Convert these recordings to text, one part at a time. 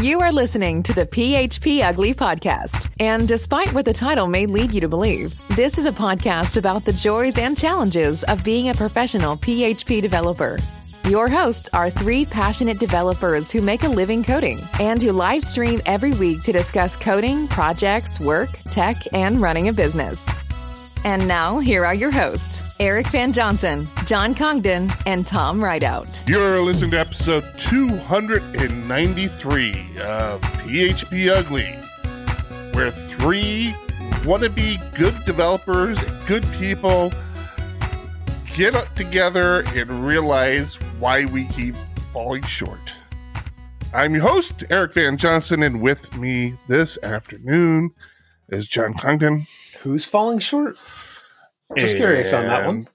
You are listening to the PHPUgly podcast. And despite what the title may lead you to believe, this is a podcast about the joys and challenges of being a professional PHP developer. Your hosts are three passionate developers who make a living coding and who live stream every week to discuss coding, projects, work, tech, and running a business. And now, here are your hosts Eric Van Johnson, John Congdon, and Tom Rideout. You're listening to episode 293 of PHPUgly, where three wannabe good developers, good people get up together and realize why we keep falling short. I'm your host, Eric Van Johnson, and with me this afternoon is John Congdon. Who's falling short? Just curious on that one.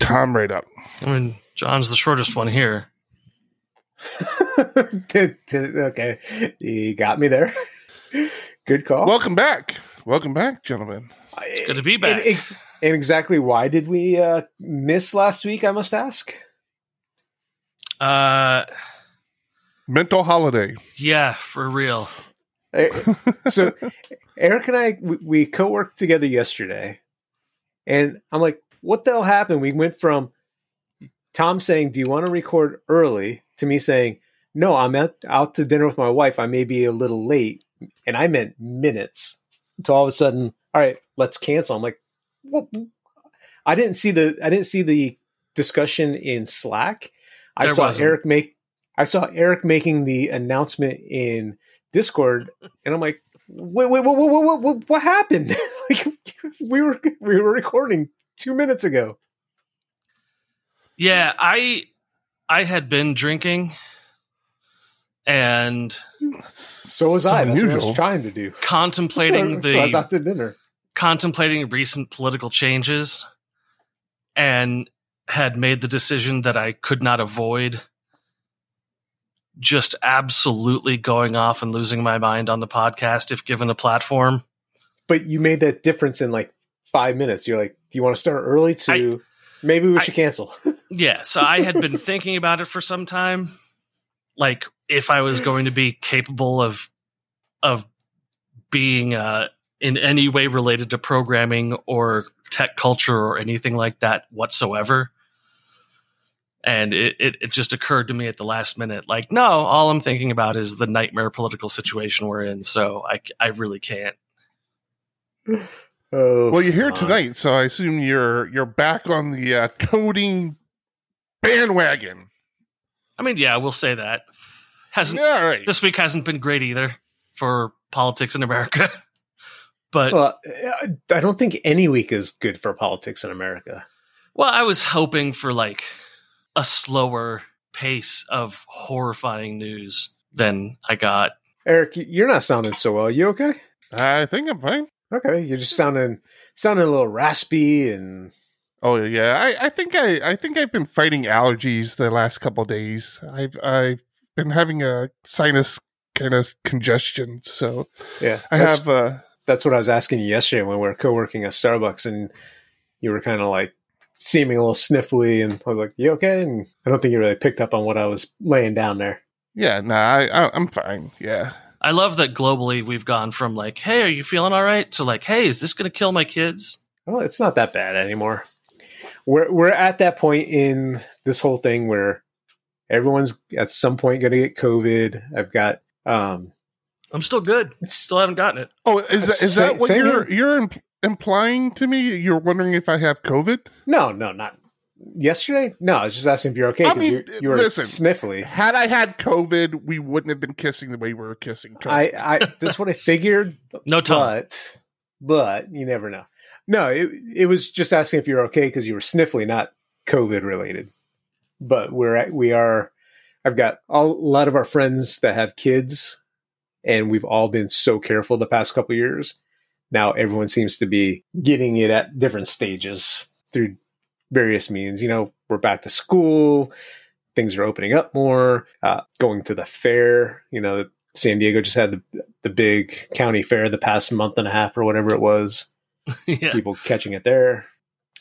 Tom, Rideout. I mean, John's the shortest one here. okay, you got me there. Good call. Welcome back. Welcome back, gentlemen. It's good to be back. And, ex- and exactly why did we uh, miss last week? I must ask. Uh, Mental holiday. yeah, for real. Eh, so Eric and I we, we co-worked together yesterday, and I'm like, "What the hell happened?" We went from Tom saying, "Do you want to record early?" to me saying, "No, I'm out out to dinner with my wife. I may be a little late," and I meant minutes. So all of a sudden, all right, let's cancel. I'm like, "What?" I didn't see the I didn't see the discussion in Slack. I There saw wasn't. Eric make I saw Eric making the announcement in Discord, and I'm like, wait, wait, what, what, what, what, what happened? like, we were we were recording two minutes ago. Yeah, I I had been drinking and So was I. That's what I was trying to do. contemplating so I was the out to dinner. contemplating recent political changes and had made the decision that I could not avoid just absolutely going off and losing my mind on the podcast if given a platform. But you made that difference in like five minutes. You're like, do you want to start early? To maybe we I- should cancel. Yeah, so I had been thinking about it for some time, like if I was going to be capable of of being uh, in any way related to programming or tech culture or anything like that whatsoever. And it, it, it just occurred to me at the last minute, like, no, all I'm thinking about is the nightmare political situation we're in. So I, I really can't. oh, Well, you're here fuck. tonight, so I assume you're you're back on the uh, coding bandwagon. I mean, yeah, we'll say that. Hasn't Yeah, all right. this week hasn't been great either for politics in America. But Well, I don't think any week is good for politics in America. Well, I was hoping for like a slower pace of horrifying news than I got. Eric, you're not sounding so well. You okay? I think I'm fine. Okay, you're just sounding sounding a little raspy and Oh yeah, I, I think I I think I've been fighting allergies the last couple of days. I've I've been having a sinus kind of congestion, so yeah. I have uh that's what I was asking you yesterday when we were co-working at Starbucks, and you were kind of like seeming a little sniffly, and I was like, "You okay?" And I don't think you really picked up on what I was laying down there. yeah, nah, I, I I'm fine. Yeah. I love that globally we've gone from like, "Hey, are you feeling all right?" to like, "Hey, is this going to kill my kids?" Well, it's not that bad anymore. We're we're at that point in this whole thing where everyone's at some point going to get COVID. I've got um, I'm still good. Still haven't gotten it. Oh, is that is Sa- that what you're here. you're imp- implying to me? You're wondering if I have COVID? no, no, not yesterday. No, I was just asking if you're okay I mean, you, you were listen. sniffly. Had I had COVID, we wouldn't have been kissing the way we were kissing. I, me. I that's what I figured. No tongue. but but you never know. No, it it was just asking if you're okay because you were sniffly, not COVID related. But we're at, we are. I've got a lot of our friends that have kids, and we've all been so careful the past couple of years. Now everyone seems to be getting it at different stages through various means. You know, we're back to school. Things are opening up more. Uh, going to the fair. You know, San Diego just had the the big county fair the past month and a half or whatever it was. yeah. People catching it there.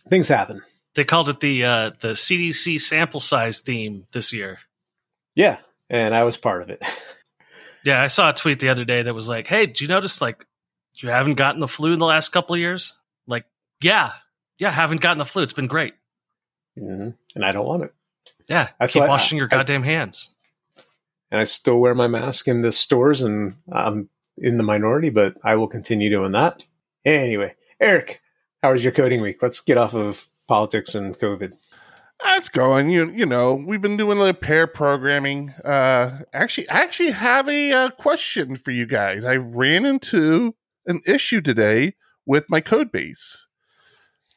Things happen. They called it the uh, the CDC sample size theme this year. Yeah, and I was part of it. Yeah, I saw a tweet the other day that was like, "Hey, do you notice like you haven't gotten the flu in the last couple of years?" Like, yeah, yeah, haven't gotten the flu. It's been great. hmm And I don't want it. Yeah, That's keep why I- washing your I- goddamn hands. And I still wear my mask in the stores, and I'm in the minority, but I will continue doing that. Anyway, Eric, how was your coding week? Let's get off of politics and COVID. That's going. You you know we've been doing a little pair programming. Uh, actually, I actually have a uh, question for you guys. I ran into an issue today with my code base.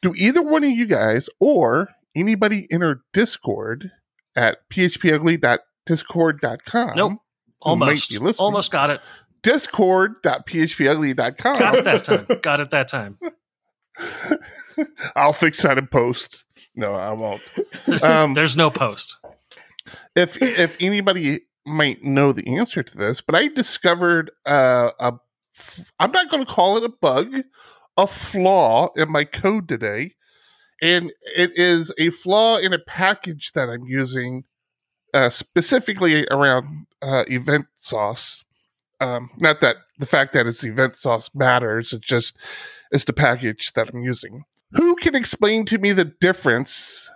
Do either one of you guys or anybody in our Discord at phpugly.discord.com? Nope. Almost, almost got it. Discord.phpugly.com. Got it that time. got it that time. I'll fix that in post. No, I won't. Um, There's no post. if if anybody might know the answer to this, but I discovered uh, a I'm not going to call it a bug, a flaw in my code today, and it is a flaw in a package that I'm using uh, specifically around uh, event sauce. Um, not that the fact that it's EventSauce matters. It just it's the package that I'm using. Who can explain to me the difference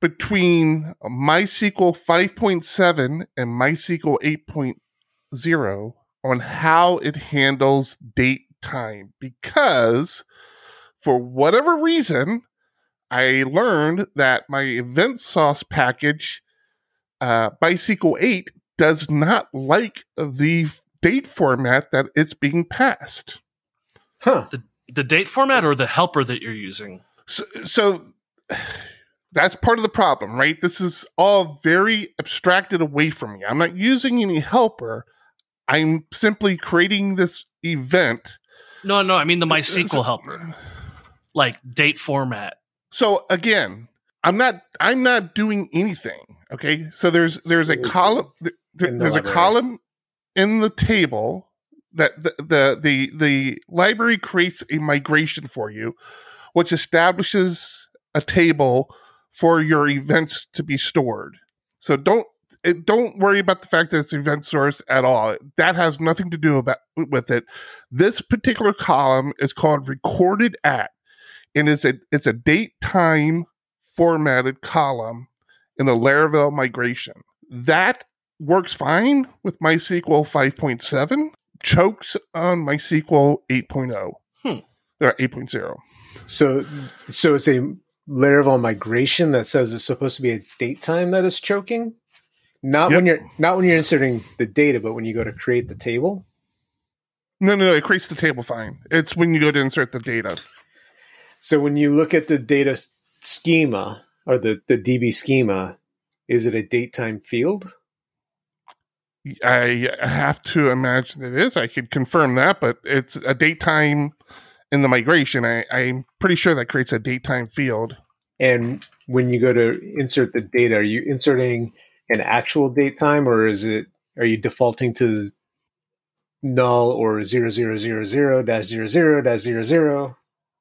between MySQL 5.7 and MySQL 8.0 on how it handles date time because for whatever reason I learned that my EventSauce package uh, MySQL 8 does not like the date format that it's being passed. Huh. The date format or the helper that you're using. So, so that's part of the problem, right? This is all very abstracted away from me. I'm not using any helper. I'm simply creating this event. No, no, I mean the So- MySQL helper, like date format. So again, I'm not I'm not doing anything. Okay, so there's there's a column th- th- the there's a column in the table that the, the the the library creates a migration for you, which establishes a table for your events to be stored. So don't it, don't worry about the fact that it's event source at all. That has nothing to do about with it. This particular column is called recorded at, and it's a it's a date time formatted column in the Laravel migration. That works fine with MySQL 5.7. Chokes on MySQL 8.0 Hmm. or 8.0. So, so it's a Laravel migration that says it's supposed to be a date time that is choking. Not when you're not when you're inserting the data, but when you go to create the table. No, no, no. It creates the table fine. It's when you go to insert the data. So when you look at the data schema or the, the DB schema, is it a date time field? I have to imagine it is. I could confirm that, but it's a date time in the migration. I, I'm pretty sure that creates a date time field. And when you go to insert the data, are you inserting an actual date time or is it are you defaulting to null or zero zero zero zero dash zero zero dash zero zero?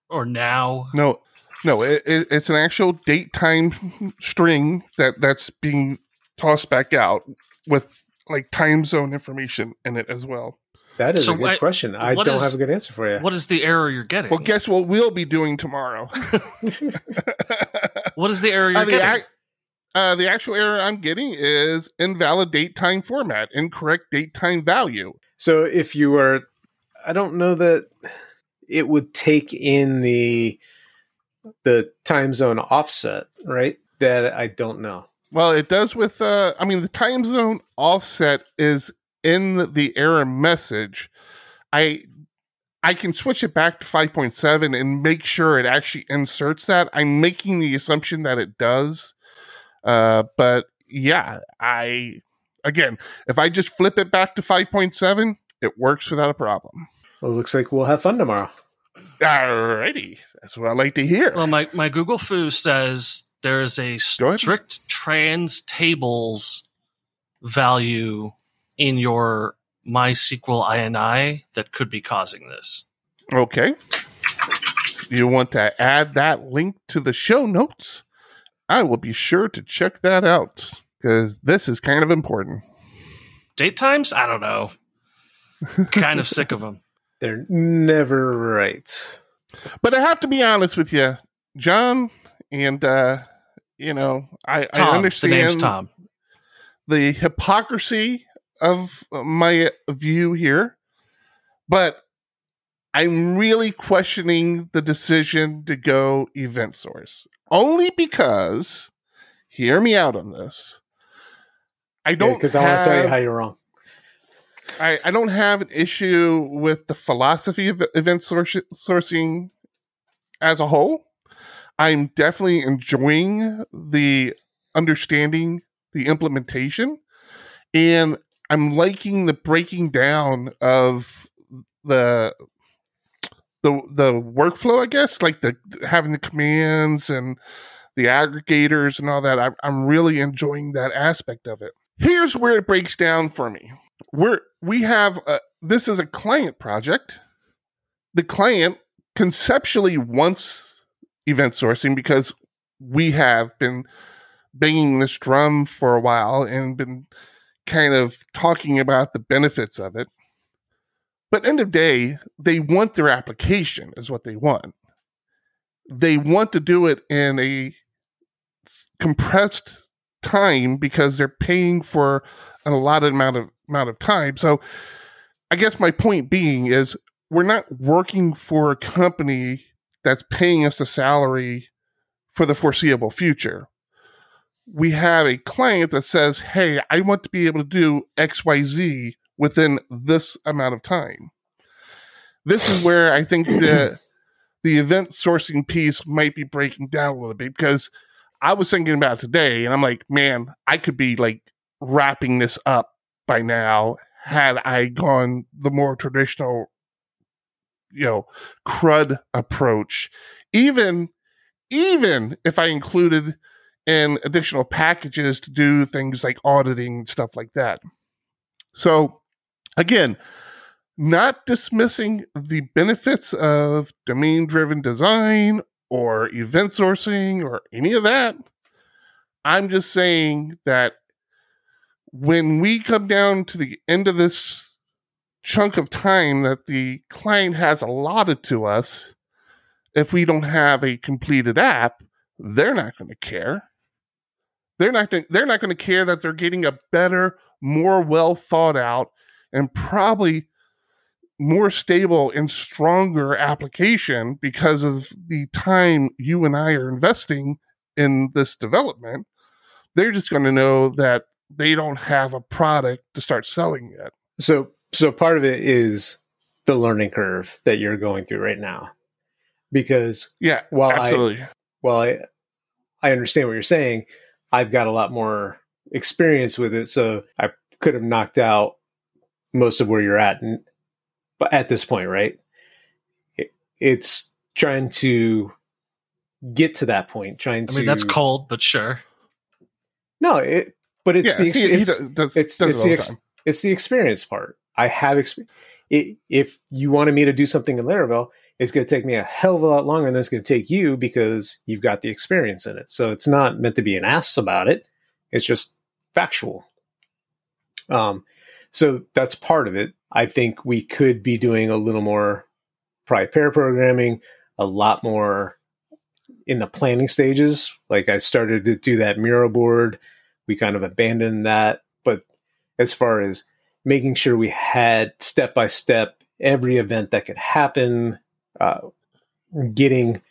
Or now. No, no, it, it, it's an actual date time string that that's being tossed back out with like time zone information in it as well. That is So a good I- question. I don't is- have a good answer for you. What is the error you're getting? Well, guess what we'll be doing tomorrow. what is the error you're Uh, the, getting? Uh, the actual error I'm getting is invalid date time format, incorrect date time value. So if you were, I don't know that it would take in the the time zone offset, right? That I don't know. Well, it does with, uh, I mean, the time zone offset is in the error message. I I can switch it back to 5.7 and make sure it actually inserts that. I'm making the assumption that it does. Uh, but yeah, I again, if I just flip it back to 5.7, it works without a problem. Well, it looks like we'll have fun tomorrow. Alrighty, that's what I like to hear. Well, my, my Google foo says there is a strict trans tables value in your MySQL INI that could be causing this. Okay. You want to add that link to the show notes? I will be sure to check that out because this is kind of important. Date times? I don't know. kind of sick of them. They're never right. But I have to be honest with you, John, and uh, you know, I, Tom, I understand the name's Tom. the hypocrisy of my view here, but I'm really questioning the decision to go event source only because, hear me out on this. I don't because I want to tell you how you're wrong. I, I don't have an issue with the philosophy of event source, sourcing as a whole. I'm definitely enjoying the understanding, the implementation, and I'm liking the breaking down of the the the workflow. I guess like the having the commands and the aggregators and all that. I'm I'm really enjoying that aspect of it. Here's where it breaks down for me we're we have a, this is a client project. The client conceptually wants event sourcing because we have been banging this drum for a while and been kind of talking about the benefits of it. But end of day, they want their application is what they want. They want to do it in a compressed time because they're paying for an allotted amount of amount of time. So I guess my point being is we're not working for a company that's paying us a salary for the foreseeable future. We have a client that says, "Hey, I want to be able to do XYZ within this amount of time." This is where I think the the event sourcing piece might be breaking down a little bit because I was thinking about today and I'm like, man, I could be like wrapping this up by now had I gone the more traditional, you know, crud approach. Even even if I included in additional packages to do things like auditing and stuff like that. So again, not dismissing the benefits of domain driven design or event sourcing or any of that. I'm just saying that when we come down to the end of this chunk of time that the client has allotted to us, if we don't have a completed app, they're not going to care. They're not they're not going to care that they're getting a better, more well thought out, and probably more stable and stronger application because of the time you and I are investing in this development. They're just going to know that they don't have a product to start selling yet. So, so part of it is the learning curve that you're going through right now, because Yeah, while absolutely. I, while I, I understand what you're saying, I've got a lot more experience with it, so I could have knocked out most of where you're at, and, but at this point, right? It, it's trying to get to that point, trying to I mean, that's cold, but sure. No, it, but it's yeah, the ex- he, he it's, does, does, it's does it's the the ex- it's the experience part. I have experience if you wanted me to do something in Laravel, it's going to take me a hell of a lot longer than it's going to take you because you've got the experience in it. So it's not meant to be an ass about it. It's just factual. Um, so that's part of it. I think we could be doing a little more probably pair programming, a lot more in the planning stages. Like I started to do that Miro board. We kind of abandoned that. But as far as making sure we had step by step every event that could happen, uh, getting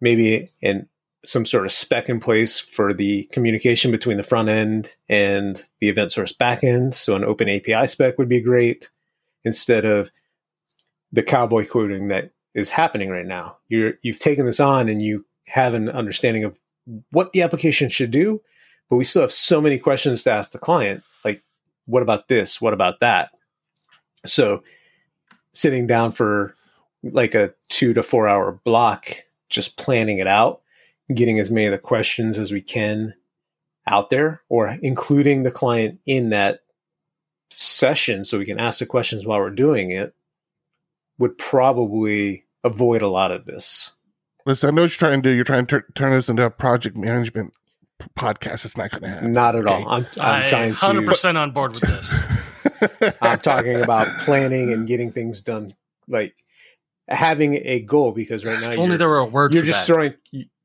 maybe in some sort of spec in place for the communication between the front end and the event source backend. So an open API spec would be great instead of the cowboy coding that is happening right now. You're you've taken this on and you have an understanding of what the application should do, but we still have so many questions to ask the client. Like, what about this? What about that? So sitting down for like a two to four hour block, just planning it out, getting as many of the questions as we can out there, or including the client in that session so we can ask the questions while we're doing it would probably avoid a lot of this. Listen, I know what you're trying to do. You're trying to tur- turn this into a project management podcast. It's not going to happen. Not at Okay. all. I'm, I'm I'm trying to. hundred percent on board with this. I'm talking about planning and getting things done, like having a goal. Because right now, if only there were a word. You're for just that. throwing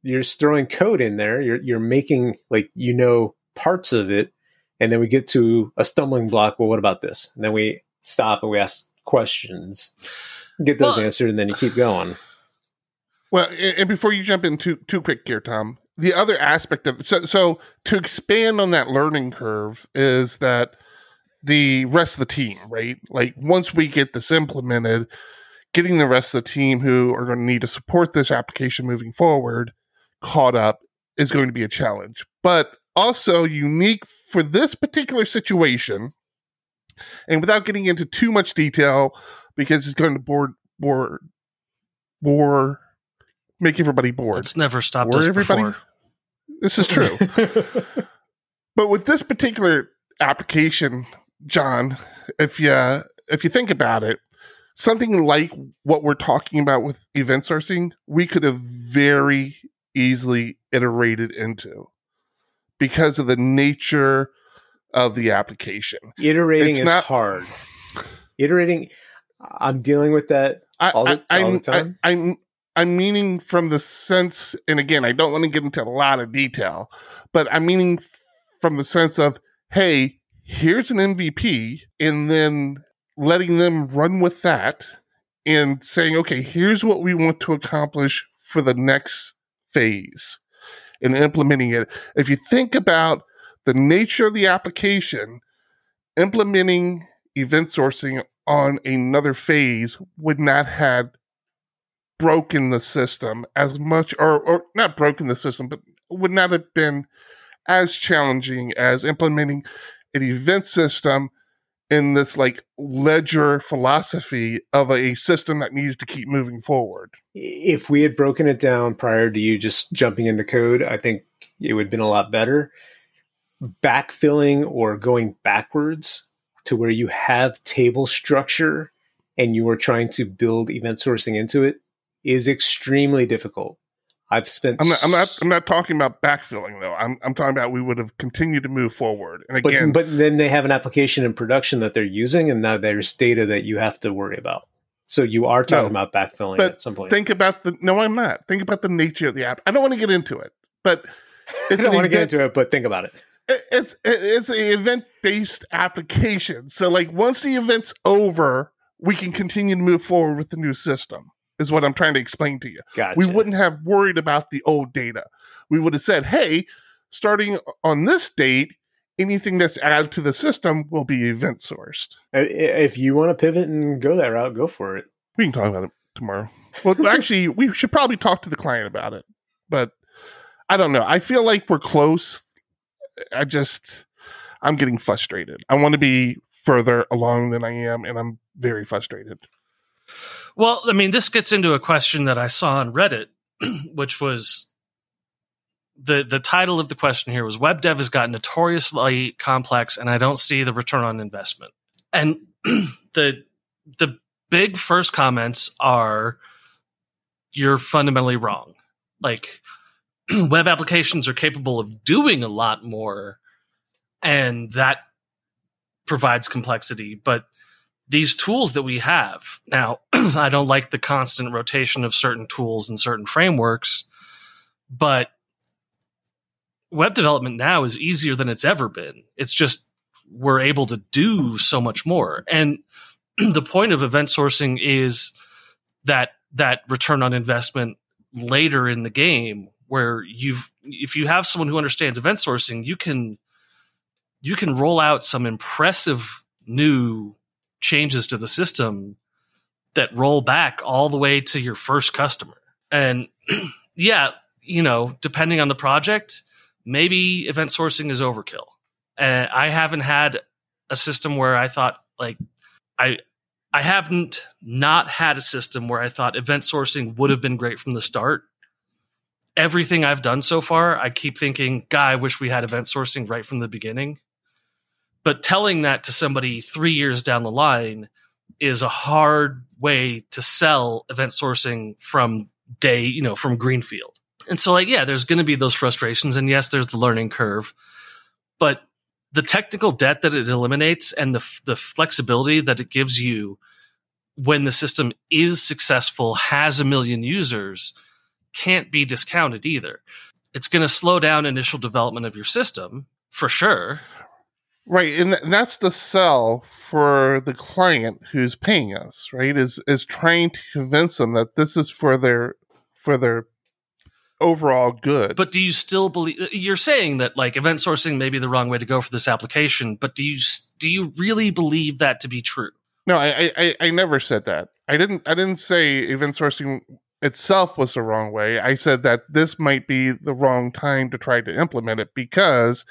you're just throwing code in there. You're you're making like you know parts of it, and then we get to a stumbling block. Well, what about this? And then we stop and we ask questions, get those Well- answered, and then you keep going. Well, and and before you jump in too too quick here, Tom, the other aspect of so so to expand on that learning curve is that the rest of the team, right? Like once we get this implemented, getting the rest of the team who are going to need to support this application moving forward caught up is going to be a challenge. But also unique for this particular situation, and without getting into too much detail, because it's going to bore bore bore make everybody bored. It's never stopped Were us everybody- before. This is true. but with this particular application, John, if you if you think about it, something like what we're talking about with event sourcing, we could have very easily iterated into because of the nature of the application. Iterating It's is not- hard. Iterating, I'm dealing with that. I, All the- I, all the I'm, time? I, I'm I'm meaning from the sense, and again, I don't want to get into a lot of detail, but I'm meaning from the sense of, hey, here's an MVP, and then letting them run with that and saying, okay, here's what we want to accomplish for the next phase and implementing it. If you think about the nature of the application, implementing event sourcing on another phase would not have broken the system as much or, or not broken the system but would not have been as challenging as implementing an event system in this like ledger philosophy of a system that needs to keep moving forward If we had broken it down prior to you just jumping into code, I think it would have been a lot better. Backfilling or going backwards to where you have table structure and you are trying to build event sourcing into it is extremely difficult. I've spent I'm not, I'm not I'm not talking about backfilling though. I'm I'm talking about we would have continued to move forward. And but again, but then they have an application in production that they're using, and now there's data that you have to worry about. So you are talking No, about backfilling but at some point. think about the no, I'm not. Think about the nature of the app. I don't want to get into it, but I don't want to get into it, but think about it. it- it's it- it's an event based application. So like once the event's over, we can continue to move forward with the new system. Is what I'm trying to explain to you. Gotcha. We wouldn't have worried about the old data. We would have said, "Hey, starting on this date, anything that's added to the system will be event sourced." If you want to pivot and go that route, go for it. We can talk about it tomorrow. Well, actually, we should probably talk to the client about it. But I don't know. I feel like we're close. I just, I'm getting frustrated. I want to be further along than I am, and I'm very frustrated. Well, I mean, this gets into a question that I saw on Reddit, which was the the title of the question here was web dev has got notoriously complex and I don't see the return on investment. And the the big first comments are you're fundamentally wrong. Like web applications are capable of doing a lot more and that provides complexity, but these tools that we have. Now i don't like the constant rotation of certain tools and certain frameworks but web development now is easier than it's ever been. It's just we're able to do so much more. And the point of event sourcing is that that return on investment later in the game where you've if you have someone who understands event sourcing you can you can roll out some impressive new changes to the system that roll back all the way to your first customer. And yeah, you know, depending on the project, maybe event sourcing is overkill. And I haven't had a system where I thought like I I haven't not had a system where I thought event sourcing would have been great from the start. Everything I've done so far, I keep thinking, "God, I wish we had event sourcing right from the beginning." But telling that to somebody three years down the line is a hard way to sell event sourcing from day you know from greenfield and so like yeah there's going to be those frustrations and yes there's the learning curve but the technical debt that it eliminates and the the flexibility that it gives you when the system is successful, has a million users, can't be discounted either. It's going to slow down initial development of your system for sure. Right, and that's the sell for the client who's paying us, right? Is is trying to convince them that this is for their for their overall good. But do you still believe you're saying that like event sourcing may be the wrong way to go for this application, but do you do you really believe that to be true? No, I, I, I never said that. I didn't I didn't say event sourcing itself was the wrong way. I said that this might be the wrong time to try to implement it because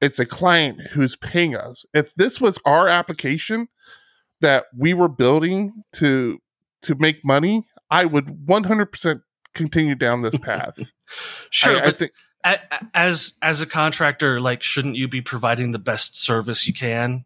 it's a client who's paying us. If this was our application that we were building to to make money, I would 100% continue down this path. sure, I, but I think as as a contractor, like shouldn't you be providing the best service you can,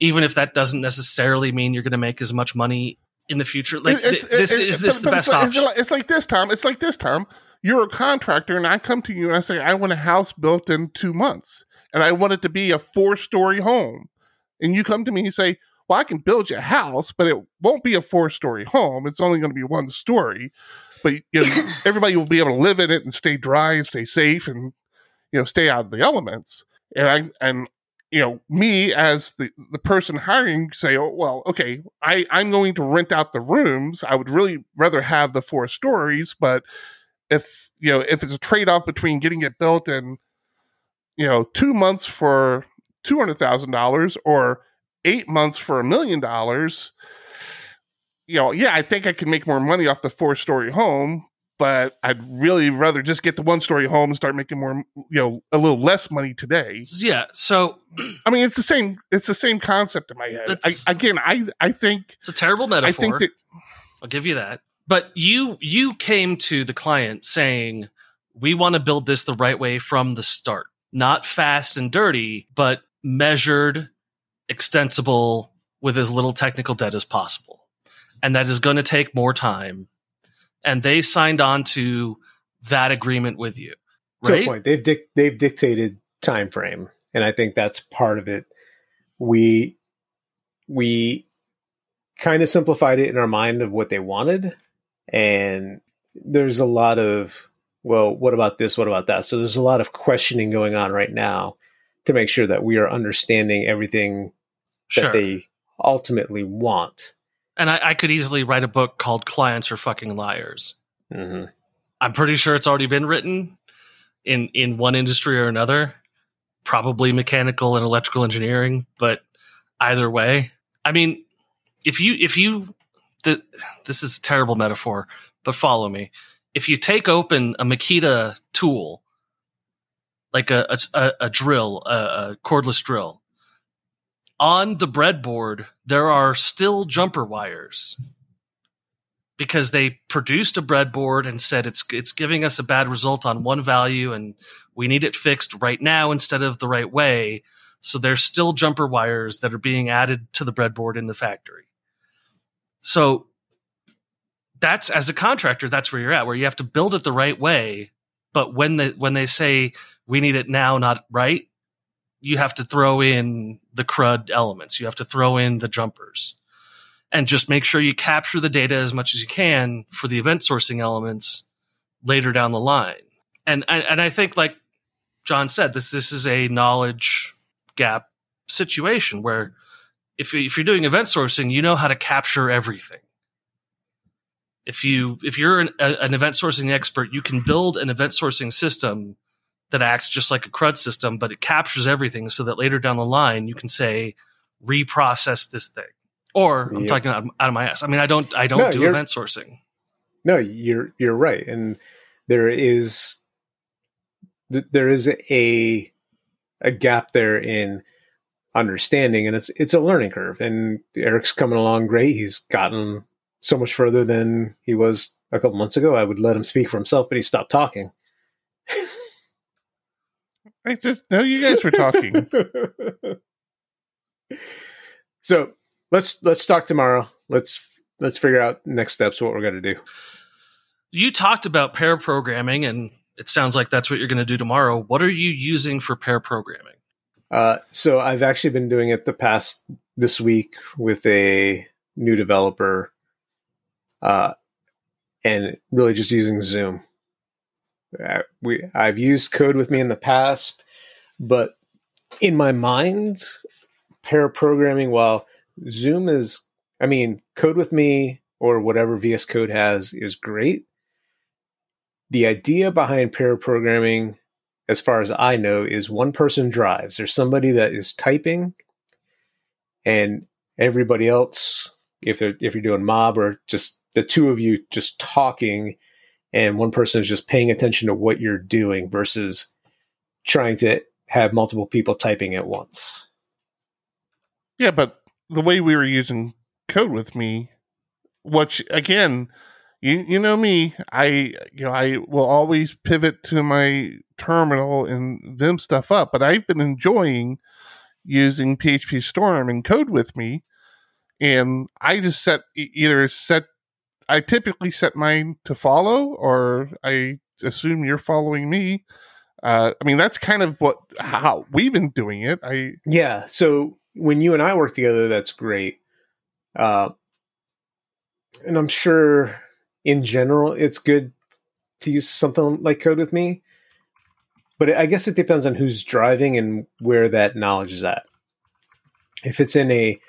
even if that doesn't necessarily mean you're going to make as much money in the future? Like it's, th- this it, is it, this but- the but best it's option? It's like, it's like this time. It's like this time. You're a contractor, and I come to you and I say I want a house built in two months, and I want it to be a four story home. And you come to me and you say, "Well, I can build you a house, but it won't be a four story home. It's only going to be one story, but you know, everybody will be able to live in it and stay dry and stay safe and you know stay out of the elements." And I and you know me as the the person hiring say, "Oh well, okay, I I'm going to rent out the rooms. I would really rather have the four stories, but if you know if it's a trade off between getting it built in you know two months for two hundred thousand dollars or eight months for a million dollars, you know, yeah, I think I can make more money off the four story home, but I'd really rather just get the one story home and start making more, you know, a little less money today. yeah, so I mean, it's the same. It's the same concept in my head. I, again, I I think it's a terrible metaphor. I think that I'll give you that. But you you came to the client saying we want to build this the right way from the start. Not fast and dirty, but measured, extensible with as little technical debt as possible. And that is going to take more time. And they signed on to that agreement with you. to a Right? point. They've dic- they've dictated time frame, and I think that's part of it. We we kind of simplified it in our mind of what they wanted, and there's a lot of well, what about this? What about that? So there's a lot of questioning going on right now to make sure that we are understanding everything that they ultimately want. and I, I could easily write a book called Clients Are Fucking Liars. hmm I'm pretty sure it's already been written in in one industry or another, probably mechanical and electrical engineering, but either way, I mean, if you if you the, this is a terrible metaphor, but follow me. If you take open a Makita tool, like a a, a, drill, a, a cordless drill, on the breadboard there are still jumper wires because they produced a breadboard and said it's it's giving us a bad result on one value and we need it fixed right now instead of the right way. So there's still jumper wires that are being added to the breadboard in the factory. So that's as a contractor, that's where you're at, where you have to build it the right way. But when they when they say we need it now, not right, you have to throw in the crud elements. You have to throw in the jumpers and just make sure you capture the data as much as you can for the event sourcing elements later down the line. And and, and I think like John said, this this is a knowledge gap situation where if if you're doing event sourcing, you know how to capture everything. If you if you're an, a, an event sourcing expert, you can build an event sourcing system that acts just like a CRUD system, but it captures everything so that later down the line you can say reprocess this thing. Or I'm Yep. talking out, out of my ass. I mean, I don't I don't No, do event sourcing. No, you're you're right, and there is there is a a gap there in understanding, and it's it's a learning curve. And Eric's coming along great. He's gotten so much further than he was a couple months ago. I would let him speak for himself, but he stopped talking. I just know you guys were talking. so let's let's talk tomorrow. Let's let's figure out next steps. What we're going to do. You talked about pair programming, and it sounds like that's what you're going to do tomorrow. What are you using for pair programming? Uh, so I've actually been doing it the past this week with a new developer, uh, and really just using Zoom. Uh, we I've used Code with me in the past, but in my mind, pair programming. While Zoom is, I mean, Code with me or whatever VS Code has is great. The idea behind pair programming as far as I know, is one person drives. There's somebody that is typing, and everybody else, if they're if you're doing mob or just the two of you just talking, and one person is just paying attention to what you're doing versus trying to have multiple people typing at once. Yeah, but the way we were using code with me, which again, you you know me, I you know I will always pivot to my terminal and vim stuff up, but I've been enjoying using PhpStorm and code with me, and I just set either set I typically set mine to follow, or I assume you're following me. Uh, I mean, that's kind of what how we've been doing it. I yeah. So when you and I work together, that's great. Uh, and I'm sure in general, it's good to use something like code with me. But I guess it depends on who's driving and where that knowledge is at. If it's in a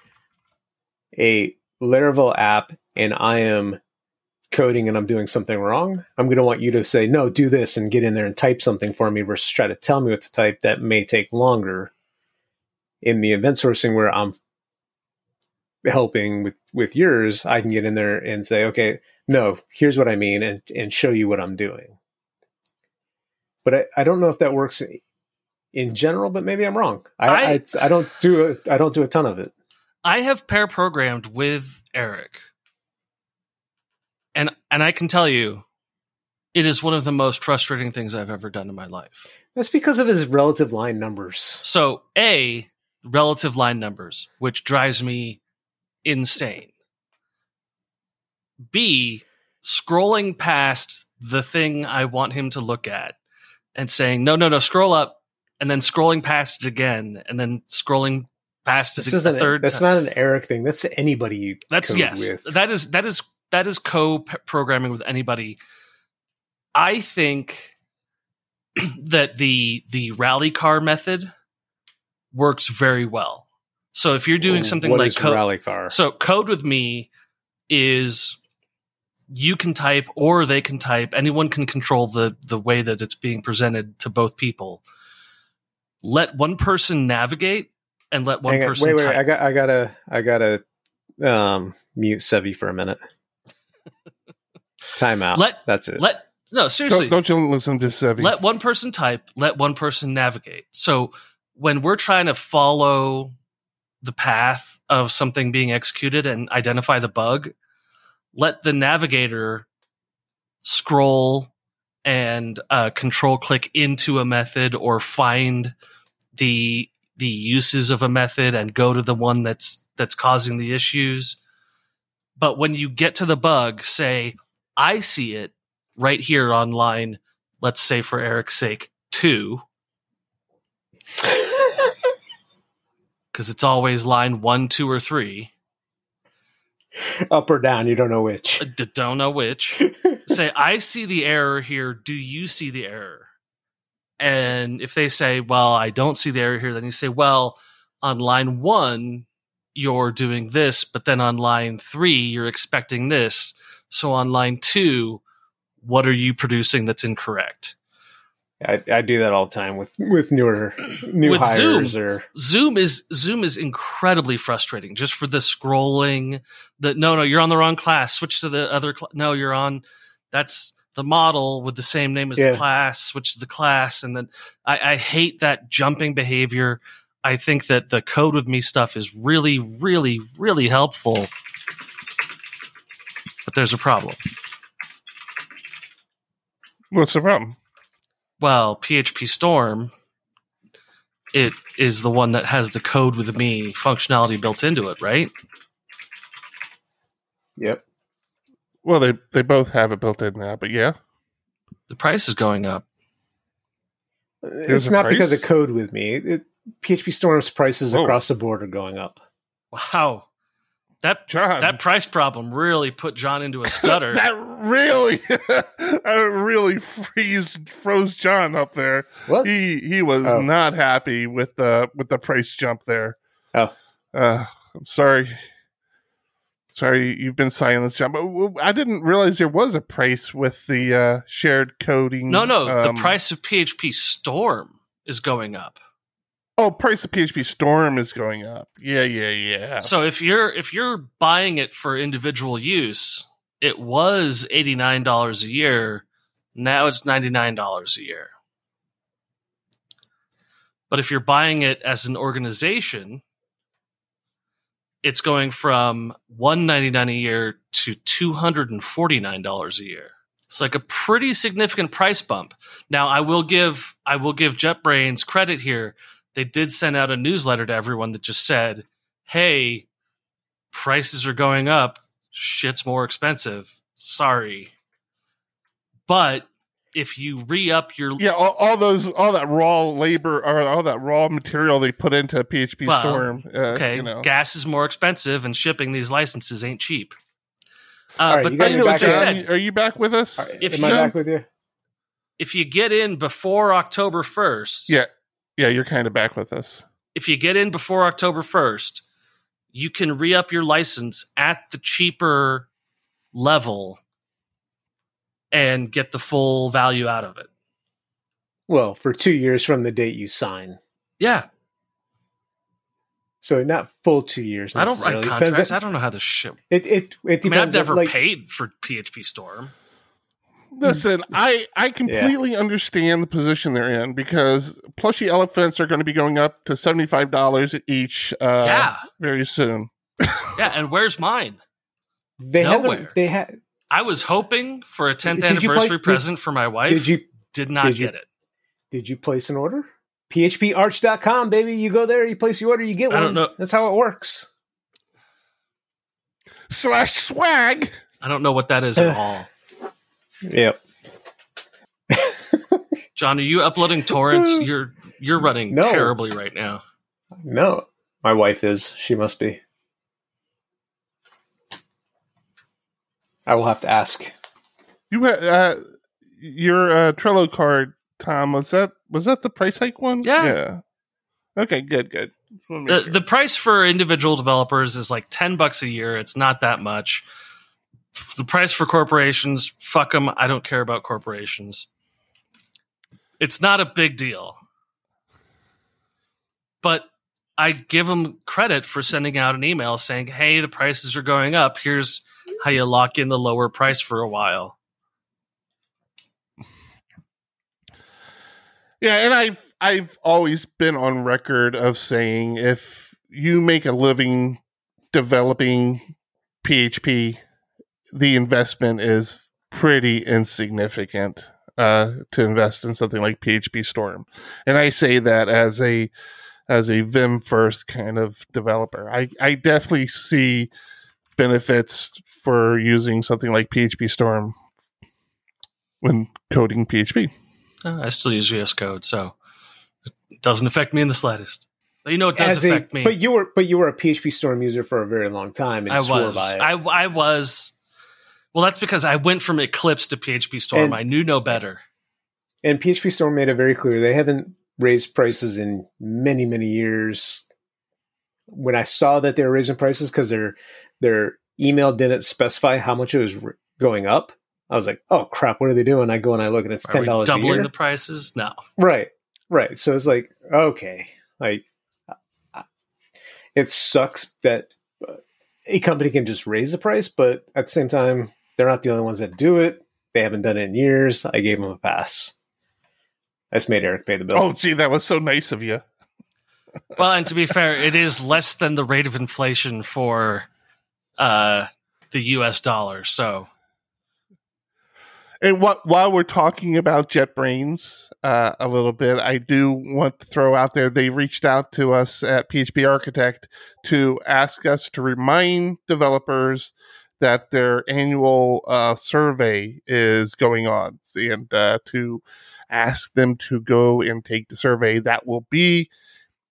a Laravel app and I am coding and I'm doing something wrong, I'm going to want you to say, no, do this and get in there and type something for me versus try to tell me what to type that may take longer. In the event sourcing where I'm helping with, with yours, I can get in there and say, okay, no, here's what I mean, and, and show you what I'm doing. But I, I don't know if that works in general, but maybe I'm wrong. I, I, I, I don't do a, I don't do a ton of it. I have pair programmed with Eric. And and I can tell you, it is one of the most frustrating things I've ever done in my life. That's because of his relative line numbers. So, A, relative line numbers, which drives me insane. B, scrolling past the thing I want him to look at and saying, no, no, no, scroll up, and then scrolling past it again, and then scrolling past this it a third. That's time. not an Eric thing. That's anybody you. That's yes. With. That is that is that is co-programming with anybody. I think that the the rally car method works very well. So if you're doing something what like code, rally car, so code with me is you can type or they can type. Anyone can control the the way that it's being presented to both people. Let one person navigate and let one Hang person. Wait, wait. I got, I gotta, I gotta um, mute Sevi for a minute. Time out. Let that's it. Let no seriously. Don't, don't you listen to Sevi? Let one person type. Let one person navigate. So when we're trying to follow the path of something being executed and identify the bug, let the navigator scroll and uh, control click into a method or find the the uses of a method and go to the one that's that's causing the issues. But when you get to the bug, say, I see it right here on line, let's say for Eric's sake, two. Because it's always line one, two, or three. Up or down, you don't know which. Don't know which. say, I see the error here. Do you see the error? And if they say, well, I don't see the error here, then you say, well, on line one, you're doing this, but then on line three, you're expecting this. So on line two, what are you producing that's incorrect? I, I do that all the time with with newer new with hires Zoom, or Zoom is Zoom is incredibly frustrating just for the scrolling. The no no you're on the wrong class. Switch to the other. Cl- no, you're on. That's the model with the same name as yeah. the class. Switch to the class, and then I, I hate that jumping behavior. I think that the code with me stuff is really really really helpful, there's a problem. What's the problem? well, PhpStorm, it is the one that has the code with me functionality built into it, right? Yep. Well, they they both have it built in now, but yeah, the price is going up. There's it's not price? because of code with me. It, PhpStorm's prices Whoa. across the board are going up. Wow. That John, that price problem really put John into a stutter. that really, that really freeze froze John up there. What? He he was Oh. not happy with the with the price jump there. Oh. Uh, I'm sorry. Sorry, you've been silenced, John. But w- I didn't realize there was a price with the uh, shared coding. no, no, the um, price of PhpStorm is going up. Oh, price of PhpStorm is going up. Yeah, yeah, yeah. So if you're if you're buying it for individual use, it was eighty nine dollars a year. Now it's ninety nine dollars a year. But if you're buying it as an organization, it's going from one ninety nine a year to two hundred and forty nine dollars a year. It's like a pretty significant price bump. Now I will give I will give JetBrains credit here. They did send out a newsletter to everyone that just said, "Hey, prices are going up. Shit's more expensive. Sorry." But if you re-up your yeah, all, all those, all that raw labor or all that raw material they put into PHP Well, Storm. Uh, okay, you know. gas is more expensive, and shipping these licenses ain't cheap. Uh, All right, but you got what back you said, are you back with us? All right, If Am I back with you? if you get in before October first, Yeah, yeah, you're kind of back with us. if you get in before October 1st, you can re up your license at the cheaper level and get the full value out of it. Well, for two years from the date you sign. Yeah. So not full two years. I don't write contracts. Depends I don't know how this shit. It it it I mean, I've depends. on, never like, paid for PhpStorm. Listen, I I completely understand the position they're in because plushy elephants are going to be going up to seventy five dollars each. Uh, yeah. very soon. Yeah. And where's mine? They nowhere. They had. I was hoping for a 10th Did you play- anniversary did- present for my wife. Did you Did not did you- get it. did you place an order? PHPArch.com, baby. You go there, you place your order, you get one. I one. don't know. That's how it works. Slash swag. I don't know what that is at all. Yep. John, are you uploading torrents? You're you're running No. terribly right now. No, my wife is. She must be. I will have to ask. You ha- uh, your uh, Trello card, Tom. Was that was that the price hike one? Yeah. Yeah. Okay. Good. Good. Just wanna make The sure. the price for individual developers is like ten bucks a year. It's not that much. The price for corporations, fuck them. I don't care about corporations. It's not a big deal. But I give them credit for sending out an email saying, "Hey, the prices are going up. Here's how you lock in the lower price for a while." Yeah, and I've I've always been on record of saying if you make a living developing PHP, the investment is pretty insignificant uh, to invest in something like PhpStorm, and I say that as a as a Vim first kind of developer. I I definitely see benefits for using something like PhpStorm when coding PHP. Uh, I still use VS Code, so it doesn't affect me in the slightest. But you know, it does As a- affect me. But you were but you were a PhpStorm user for a very long time and I was. by it. I, I was. Well, that's because I went from Eclipse to PhpStorm. And- I knew no better. and PhpStorm made it very clear they haven't raised prices in many many years. When I saw that they were raising prices because their their email didn't specify how much it was r- going up, I was like, "Oh crap, what are they doing?" I go and I look and it's ten dollars doubling the prices? No. Right, right. So it's like, okay, like it sucks that uh, a company can just raise the price, but at the same time, they're not the only ones that do it. They haven't done it in years. I gave them a pass. I just made Eric pay the bill. Oh, gee, that was so nice of you. Well, and to be fair, it is less than the rate of inflation for uh, the U.S. dollar. So And what, while we're talking about JetBrains uh, a little bit, I do want to throw out there they reached out to us at PHP Architect to ask us to remind developers that their annual uh, survey is going on and uh, to ask them to go and take the survey. That will be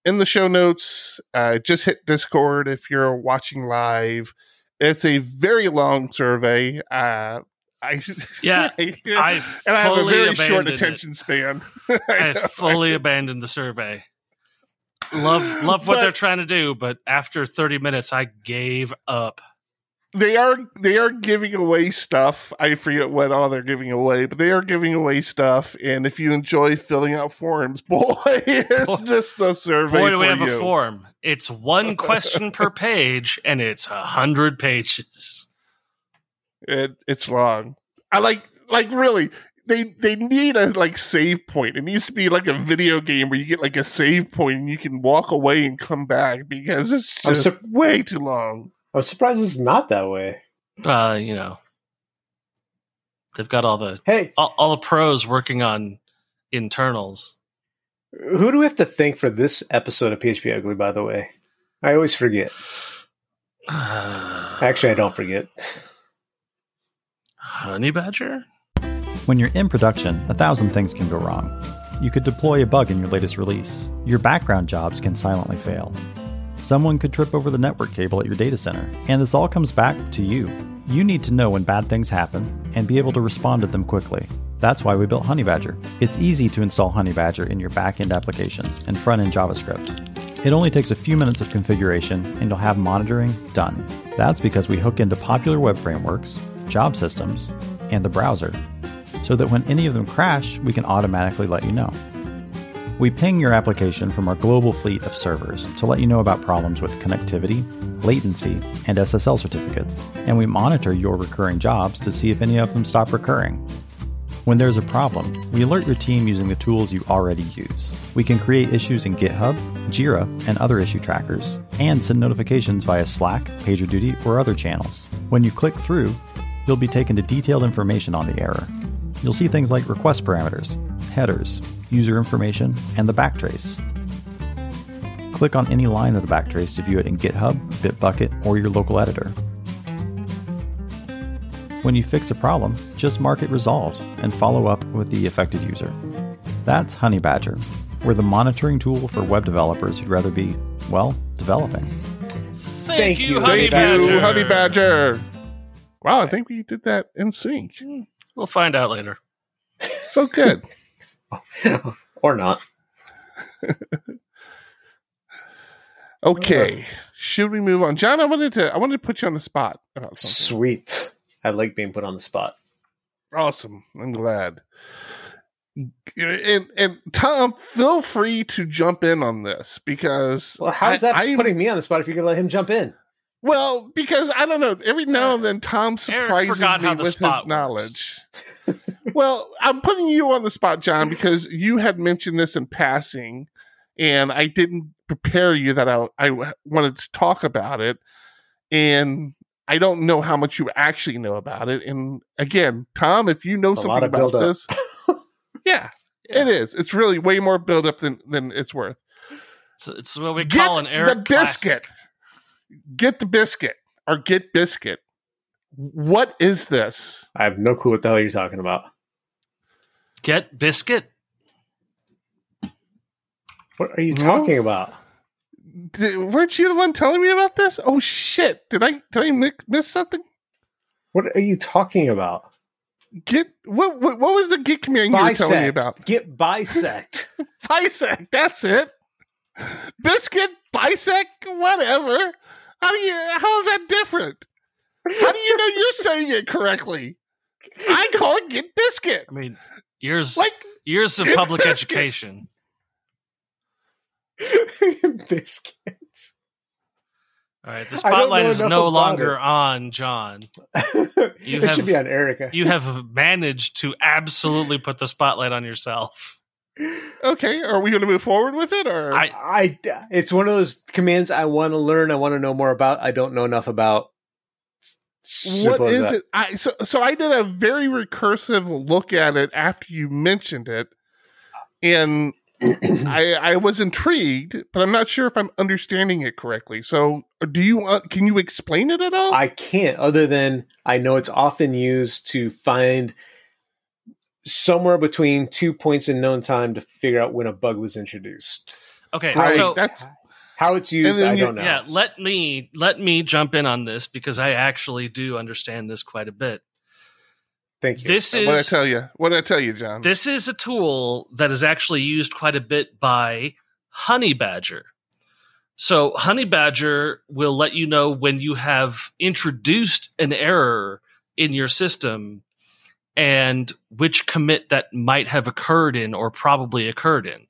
in the show notes. Uh, just hit Discord if you're watching live. It's a very long survey. Uh, I Yeah, I, I and I have a very short attention span. I know. fully abandoned the survey. Love love what But- they're trying to do, but after 30 minutes I gave up. They are they are giving away stuff. I forget what all they're giving away, but they are giving away stuff. And if you enjoy filling out forms, boy, is this the survey Boy, do we have you. a form. It's one question per page, and it's a hundred pages. It, it's long. I like like really. They they need a like save point. It needs to be like a video game where you get like a save point and you can walk away and come back because it's just sur- way too long. I'm surprised it's not that way. Uh, you know, they've got all the Hey, all, all the pros working on internals. who do we have to thank for this episode of PHPUgly? By the way, I always forget. Actually, I don't forget. Honeybadger. When you're in production, a thousand things can go wrong. You could deploy a bug in your latest release. Your background jobs can silently fail. Someone could trip over the network cable at your data center, and this all comes back to you. You need to know when bad things happen and be able to respond to them quickly. That's why we built Honeybadger. It's easy to install Honeybadger in your backend applications and front end JavaScript. It only takes a few minutes of configuration and you'll have monitoring done. That's because we hook into popular web frameworks, job systems, and the browser, so that when any of them crash, we can automatically let you know. We ping your application from our global fleet of servers to let you know about problems with connectivity, latency, and SSL certificates, and we monitor your recurring jobs to see if any of them stop recurring. When there's a problem, we alert your team using the tools you already use. We can create issues in GitHub, Jira, and other issue trackers, and send notifications via Slack, PagerDuty, or other channels. When you click through, you'll be taken to detailed information on the error. You'll see things like request parameters, headers, user information, and the backtrace. Click on any line of the backtrace to view it in GitHub, Bitbucket, or your local editor. When you fix a problem, just mark it resolved and follow up with the affected user. That's Honeybadger. We're the monitoring tool for web developers who'd rather be, well, developing. Thank, Thank you, you, Honey Thank Badger. you, Honeybadger. Wow, I think we did that in sync. We'll find out later. So good. or not. Okay, should we move on, John? I wanted to I wanted to put you on the spot about. Sweet. I like being put on the spot. Awesome. I'm glad. And and Tom, feel free to jump in on this because Well, how's that I- putting me on the spot if you're going to let him jump in? Well, because I don't know. Every now uh, and then, Tom surprises me how the with spot his works. knowledge. Well, I'm putting you on the spot, John, because you had mentioned this in passing, and I didn't prepare you that I, I wanted to talk about it, and I don't know how much you actually know about it. And again, Tom, if you know A something about buildup. this, yeah, it is. It's really way more buildup than than it's worth. It's, it's what we Get call an Eric the biscuit. classic. Get the biscuit or get biscuit. What is this? I have no clue what the hell you're talking about. Get biscuit. What are you No. talking about? Did, weren't you the one telling me about this? Oh shit! Did I did I miss, miss something? What are you talking about? Get what what, what was the get command you were telling me about? Get bisect. Bisect. That's it. Biscuit, bisect, whatever. How do you? How is that different? How do you know you're saying it correctly? I call it get biscuit. I mean, years Like years of public biscuit. education. Biscuits. All right, the spotlight is no longer it. on John. You it have- should be on Erica. You have managed to absolutely put the spotlight on yourself. okay, are we going to move forward with it or? I I it's one of those commands I want to learn. I want to know more about. I don't know enough about. What Simple as that. it? I so so I did a very recursive look at it after you mentioned it, and I I was intrigued, but I'm not sure if I'm understanding it correctly. So, do you want? Can you explain it at all? I can't, other than I know it's often used to find somewhere between two points in known time to figure out when a bug was introduced. Okay, Right. so that's How it's used, then I don't know. yeah, let me let me jump in on this because I actually do understand this quite a bit. Thank you. This is what I is tell you. What I tell you, John. this is a tool that is actually used quite a bit by Honeybadger. So Honeybadger will let you know when you have introduced an error in your system and which commit that might have occurred in or probably occurred in.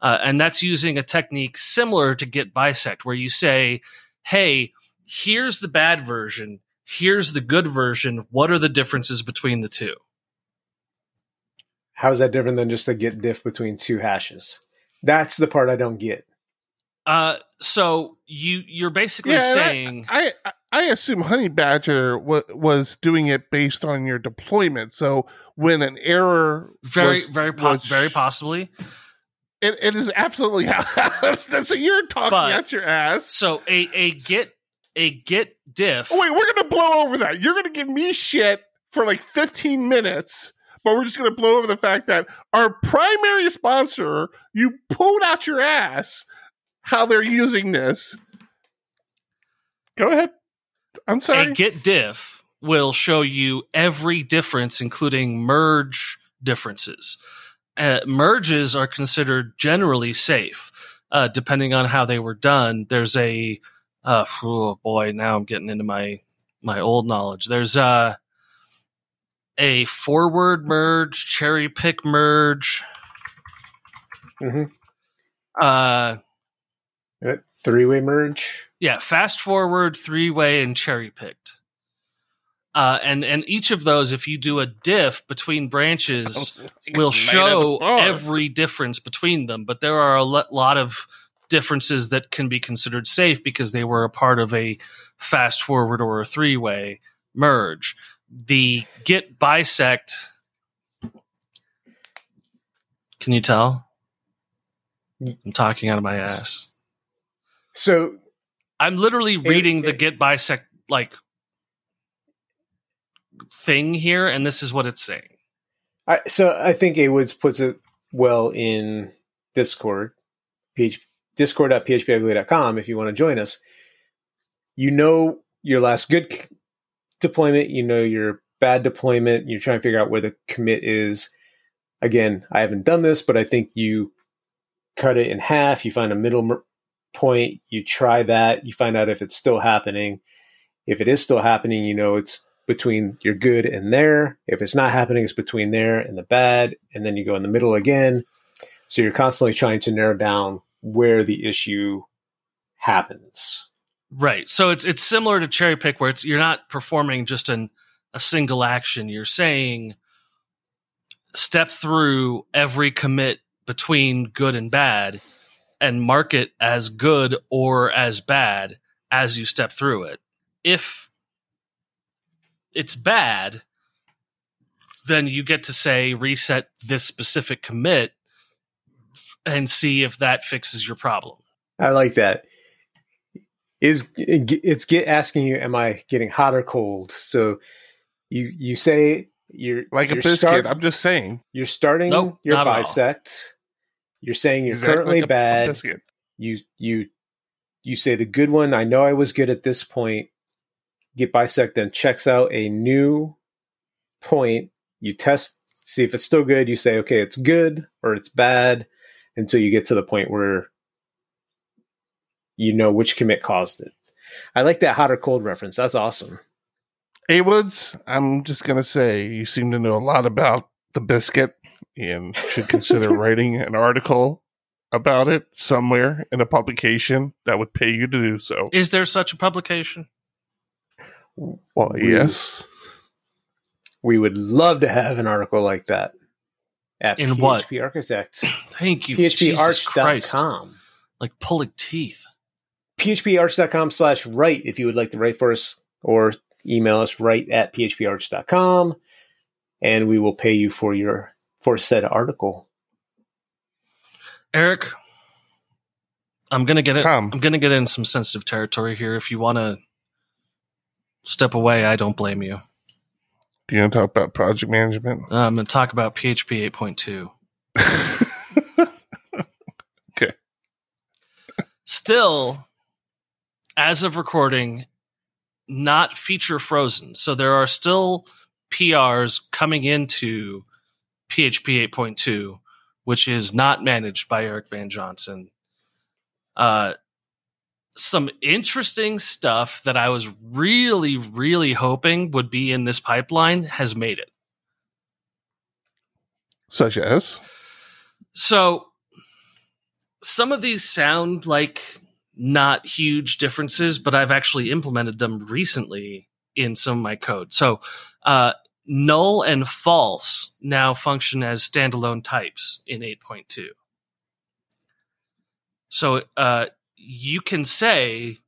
Uh, and that's using a technique similar to Git Bisect, where you say, hey, here's the bad version, here's the good version. What are the differences between the two? How is that different than just a get diff between two hashes? That's the part I don't get. Uh, so you you're basically Yeah, saying I I- I assume Honeybadger wa was doing it based on your deployment. So when an error very was- very po- was- very possibly. It, it is absolutely how. so you're talking But- out your ass. So a a git a git diff. Oh, wait, we're gonna blow over that. You're gonna give me shit for like 15 minutes, but we're just gonna blow over the fact that our primary sponsor, you pulled out your ass how they're using this. Go ahead. I'm sorry. a git diff will show you every difference, including merge differences. Uh, merges are considered generally safe, uh, depending on how they were done. There's a uh, oh boy, now I'm getting into my my old knowledge. There's uh, a forward merge, cherry pick merge. hmm Uh, Three way merge. yeah, fast forward, three way, and cherry picked. Uh, and and each of those, if you do a diff between branches, will show every difference between them. But there are a lot of differences that can be considered safe because they were a part of a fast forward or a three way merge. The git bisect. Can you tell? I'm talking out of my ass. So I'm literally reading the it- git bisect like thing here, and this is what it's saying. I so I think A Woods puts it well in Discord, PH, discord.phpugly.com if you want to join us. You know your last good deployment, you know your bad deployment, you're trying to figure out where the commit is. Again, I haven't done this, but I think you cut it in half, you find a middle point, you try that, you find out if it's still happening. If it is still happening, you know it's between your good and there. If it's not happening, it's between there and the bad. And then you go in the middle again. So you're constantly trying to narrow down where the issue happens. Right. So it's it's similar to cherry pick where it's you're not performing just an a single action. You're saying step through every commit between good and bad and mark it as good or as bad as you step through it. If it's bad, then you get to say reset this specific commit and see if that fixes your problem. I like that. Is it's get asking you, am I getting hot or cold? So you you say you're like a you're biscuit. start- I'm just saying. you're starting Nope, your not bisect. You're saying you're Exactly currently like a- a bad. biscuit. you you you say the good one i know i was good at this point get bisect then checks out a new point. You test see if it's still good. You say okay it's good or it's bad until you get to the point where you know which commit caused it. I like that hot or cold reference. That's awesome. A Woods, I'm just gonna say you seem to know a lot about the biscuit and should consider writing an article about it somewhere in a publication that would pay you to do so. Is there such a publication? Well, We- yes. we would love to have an article like that at In php what? architects Thank you, Jesus Christ! phparch.com Like pulling teeth. phparch.com slash write if you would like to write for us or email us right at phparch.com and we will pay you for your for said article Eric, I'm gonna get it. Tom. I'm gonna get in some sensitive territory here. If you want to step away, I don't blame you. Do you want to talk about project management? Uh, I'm gonna talk about PHP 8.2. okay. Still, as of recording, not feature frozen. So there are still PRs coming into PHP 8.2, which is not managed by Eric Van Johnson. Uh, some interesting stuff that I was really, really hoping would be in this pipeline has made it. Such as? So, some of these sound like not huge differences, but I've actually implemented them recently in some of my code. So, uh, null and false now function as standalone types in 8.2. So, uh, you can say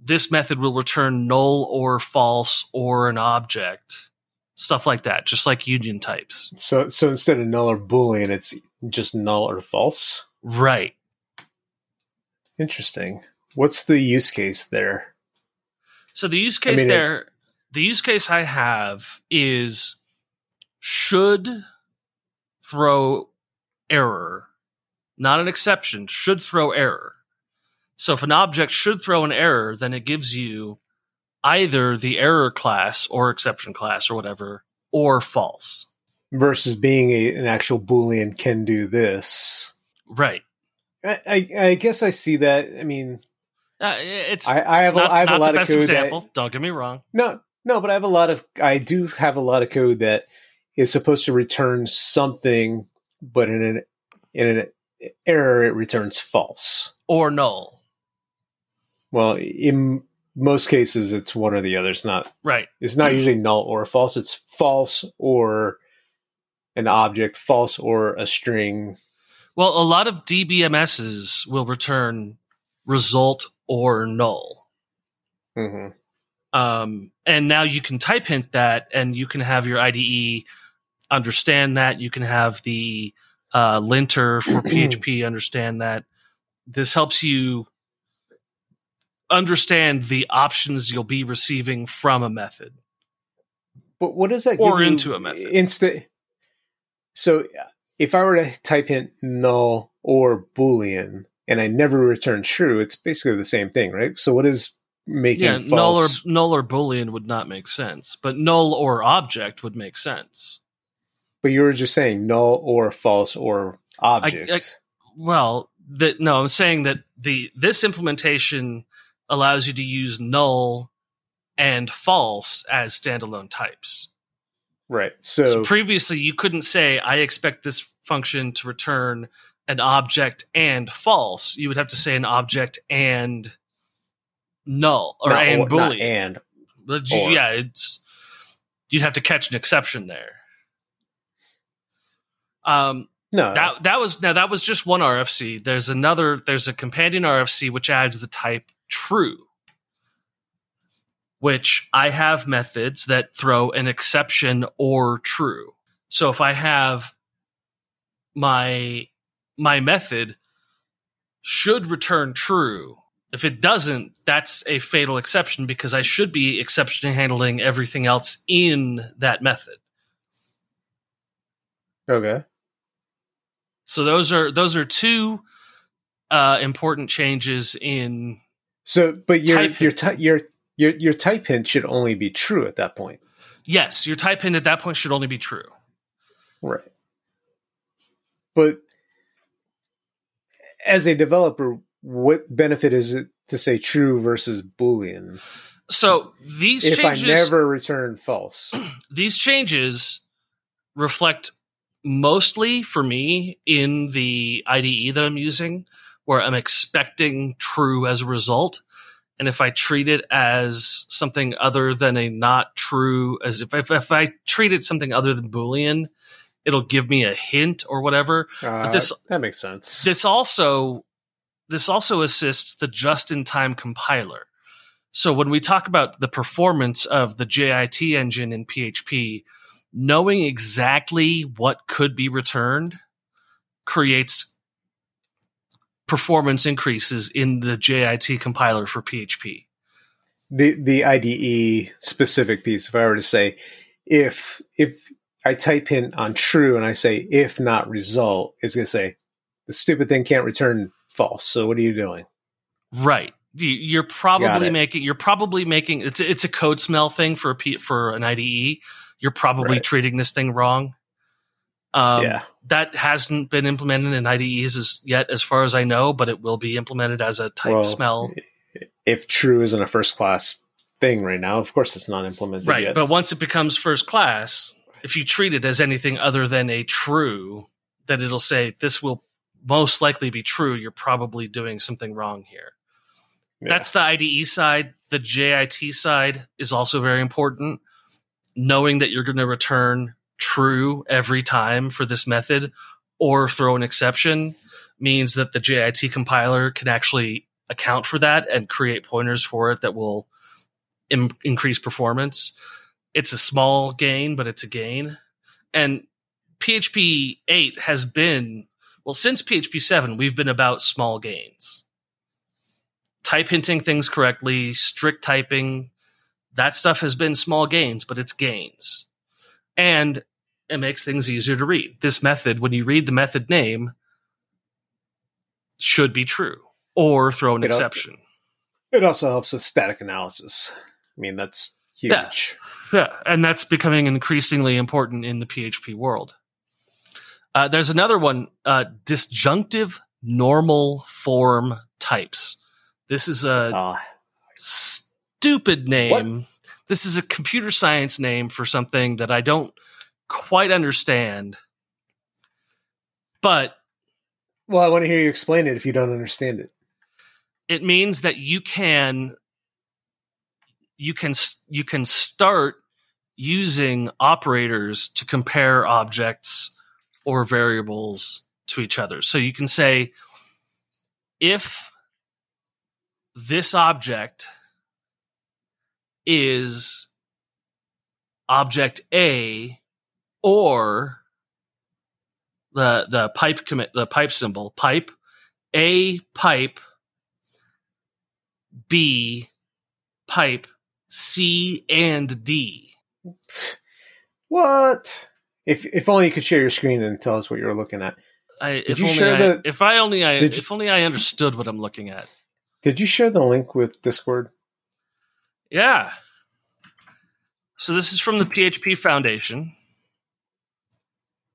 this method will return null or false or an object, stuff like that, just like union types. So, so instead of null or boolean, it's just null or false. Right. Interesting. What's the use case there? So the use case I mean, there, it, the use case I have is should throw error, not an exception, should throw error. So if an object should throw an error, then it gives you either the error class or exception class or whatever, or false. Versus being a, an actual Boolean can do this. Right. I, I, I guess I see that. I mean, uh, it's I, I have not, a, I have a lot the of best code. example. That, Don't get me wrong. no, no, but I have a lot of. I do have a lot of code that is supposed to return something, but in an in an error it returns false or null. Well, in most cases, it's one or the other. It's not right. It's not usually null or false. It's false or an object, false or a string. Well, a lot of DBMSs will return result or null. Mm-hmm. Um, and now you can type hint that, and you can have your IDE understand that. You can have the uh, linter for PHP understand that. This helps you understand the options you'll be receiving from a method. But what does that or into a method? Insta- so if I were to type in null or boolean and I never return true, it's basically the same thing, right? So what is making yeah, false? null or null or boolean would not make sense, but null or object would make sense. But you were just saying null or false or object. I, I, well, that no, I'm saying that the this implementation allows you to use null and false as standalone types. Right. So, so, previously you couldn't say I expect this function to return an object and false. You would have to say an object and null or and or, boolean. and but you, yeah, it's you'd have to catch an exception there. Um no. that that was now that was just one RFC. There's another there's a companion RFC which adds the type true which I have methods that throw an exception or true. So if I have my my method should return true. If it doesn't, that's a fatal exception because I should be exception handling everything else in that method. Okay. So those are those are two uh, important changes in. So, but your Type your your your your type hint should only be true at that point. Yes, your type hint at that point should only be true. Right. But as a developer, what benefit is it to say true versus boolean So these if changes, I never return false? these changes reflect mostly for me in the IDE that I'm using, where I'm expecting true as a result. And if I treat it as something other than a not true, as if, if, if I treat it something other than Boolean, it'll give me a hint or whatever. Uh, this- that makes sense. This also this also assists the just-in-time compiler. So when we talk about the performance of the JIT engine in PHP, knowing exactly what could be returned creates performance increases in the JIT compiler for PHP. the the IDE specific piece. If I were to say if if I type in on true and I say if not result, it's going to say the stupid thing can't return false. So what are you doing? Right. You- You're probably making. You're probably making. It's it's a code smell thing for a P, for an IDE. You're probably Right. treating this thing wrong. Um, yeah. That hasn't been implemented in IDEs as yet, as far as I know, but it will be implemented as a type Well, smell. If true isn't a first class thing right now, of course it's not implemented Right. yet. But once it becomes first class, if you treat it as anything other than a true, that it'll say this will most likely be true. You're probably doing something wrong here. Yeah. That's the IDE side. The JIT side is also very important. Knowing that you're going to return true every time for this method or throw an exception means that the JIT compiler can actually account for that and create pointers for it that will Im- increase performance. It's a small gain, but it's a gain. And PHP 8 has been, well, since PHP 7, we've been about small gains type hinting things correctly, strict typing, that stuff has been small gains, but it's gains. And it makes things easier to read. This method, when you read the method name, should be true or throw an It exception. It also helps with static analysis. I mean, that's huge. Yeah. Yeah, and that's becoming increasingly important in the PHP world. Uh, there's another one, uh, disjunctive normal form types. This is a Uh, stupid name. This is a computer science name for something that I don't quite understand. But well, I want to hear you explain it if you don't understand it. it means that you can you can you can start using operators to compare objects or variables to each other. So you can say if this object is object A or the the pipe commit the pipe symbol pipe A pipe B pipe C and D. What? If if only you could share your screen and tell us what you're looking at. I, if you only share I, the- if I only I you- if only I understood what I'm looking at. Did you share the link with Discord? Yeah. So this is from the PHP Foundation.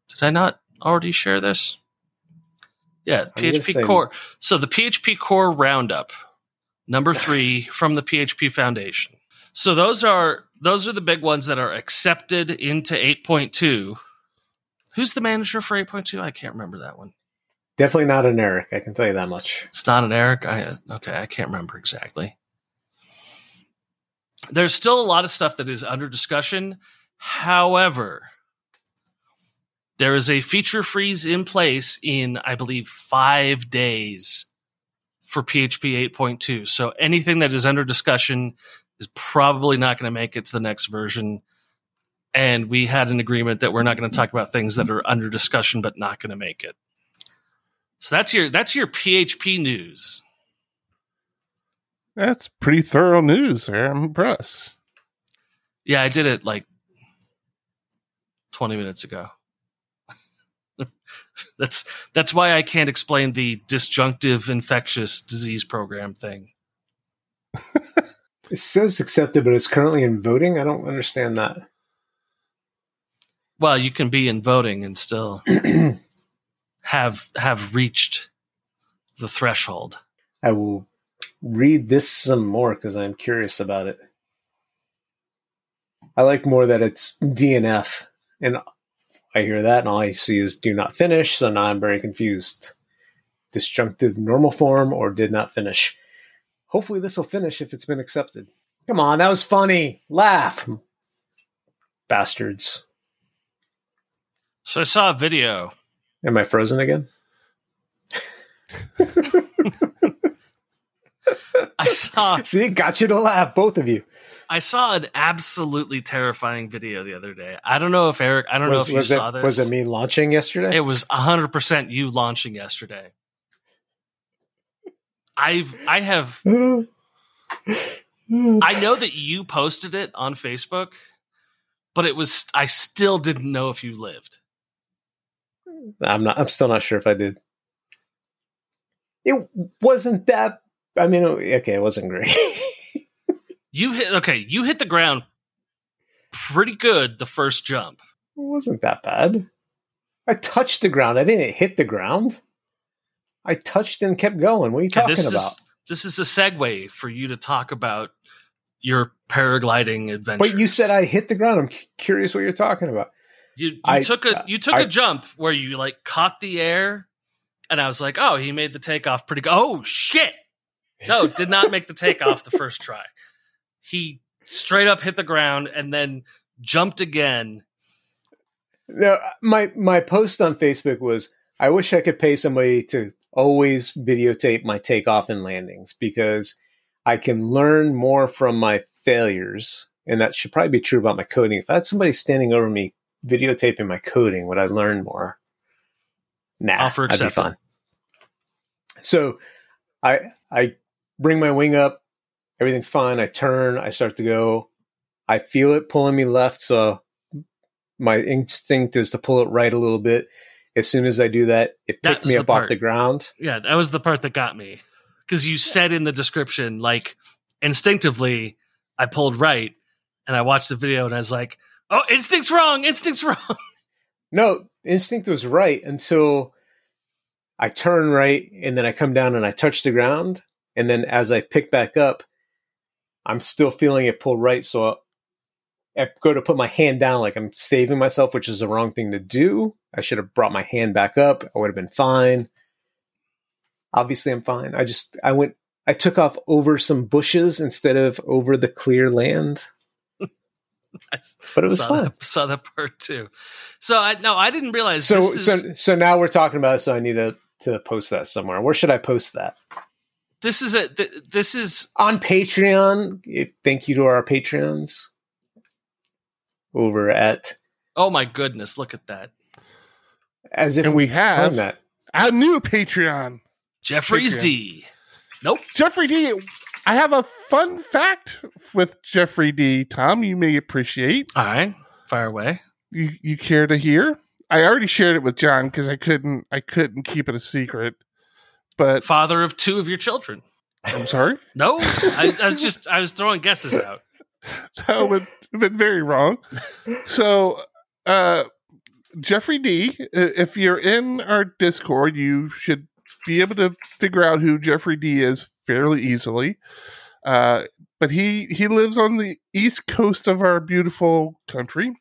Did I not already share this? Yeah, I'm PHP Core. So the PHP Core Roundup, number three from the PHP Foundation. So those are those are the big ones that are accepted into 8.2. Who's the manager for 8.2? I can't remember that one. Definitely not an Eric. I can tell you that much. It's not an Eric. I okay, I can't remember exactly. There's still a lot of stuff that is under discussion. However, there is a feature freeze in place in I believe 5 days for PHP 8.2. So anything that is under discussion is probably not going to make it to the next version. And we had an agreement that we're not going to talk about things that are under discussion but not going to make it. So that's your that's your PHP news. That's pretty thorough news there. I'm impressed. Yeah, I did it like 20 minutes ago. That's that's why I can't explain the disjunctive infectious disease program thing. It says accepted, but it's currently in voting. I don't understand that. Well, you can be in voting and still have have reached the threshold. I will read this some more because I'm curious about it. I like more that it's DNF, and I hear that, and all I see is do not finish. So now I'm very confused. Disjunctive normal form or did not finish. Hopefully, this will finish if it's been accepted. Come on, that was funny. Laugh, bastards. So I saw a video. Am I frozen again? I saw See, got you to laugh, both of you. I saw an absolutely terrifying video the other day. I don't know if Eric. I don't know Was, if you it, saw this. was it me launching yesterday? It was hundred percent you launching yesterday. I've I have I know that you posted it on Facebook, but it was I still didn't know if you lived. I'm not. I'm still not sure if I did. It wasn't that. I mean, okay, it wasn't great. You hit okay. You hit the ground pretty good the first jump. It wasn't that bad. I touched the ground. I didn't hit the ground. I touched and kept going. What are you Okay, talking this about? is this is a segue for you to talk about your paragliding adventure. But you said I hit the ground. I'm cu- curious what you're talking about. you, you I- took a uh, you took I- a jump where you like caught the air, and I was like, oh, he made the takeoff pretty good. Oh shit! No, did not make the takeoff the first try. He straight up hit the ground and then jumped again. No, my my post on Facebook was I wish I could pay somebody to always videotape my takeoff and landings because I can learn more from my failures. And that should probably be true about my coding. If I had somebody standing over me videotaping my coding, would I learn more? Nah, Offer that'd be accepted. fun. So I I bring my wing up, everything's fine. I turn, I start to go. I feel it pulling me left, so my instinct is to pull it right a little bit. As soon as I do that, it picked me up off the ground. Yeah, that was the part that got me because you said in the description like instinctively I pulled right, and I watched the video and I was like, oh, instinct's wrong, instinct's wrong. No, instinct was right until I turn right and then I come down and I touch the ground. And then as I pick back up, I'm still feeling it pull right. So I go to put my hand down like I'm saving myself, which is the wrong thing to do. I should have brought my hand back up. I would have been fine. Obviously, I'm fine. I just, I went, I took off over some bushes instead of over the clear land, but it was saw fun. that, saw that part too. So I no, I didn't realize. So, this is, so, so now we're talking about it. So I need to, to post that somewhere. Where should I post that? This is a th- this is on Patreon. Thank you to our Patreons over at oh my goodness, look at that, as if And we have that. a new Patreon. Jeffrey's Patreon. D. Nope. Jeffrey D. I have a fun fact with Jeffrey D. Tom, you may appreciate. All right, fire away. You you care to hear? I already shared it with John because I couldn't I couldn't keep it a secret. But Father of two of your children. I'm sorry. No, I, I was just I was throwing guesses out. that would have been very wrong. So, uh, Jeffrey D, if you're in our Discord, you should be able to figure out who Jeffrey D is fairly easily. Uh, but he he lives on the east coast of our beautiful country.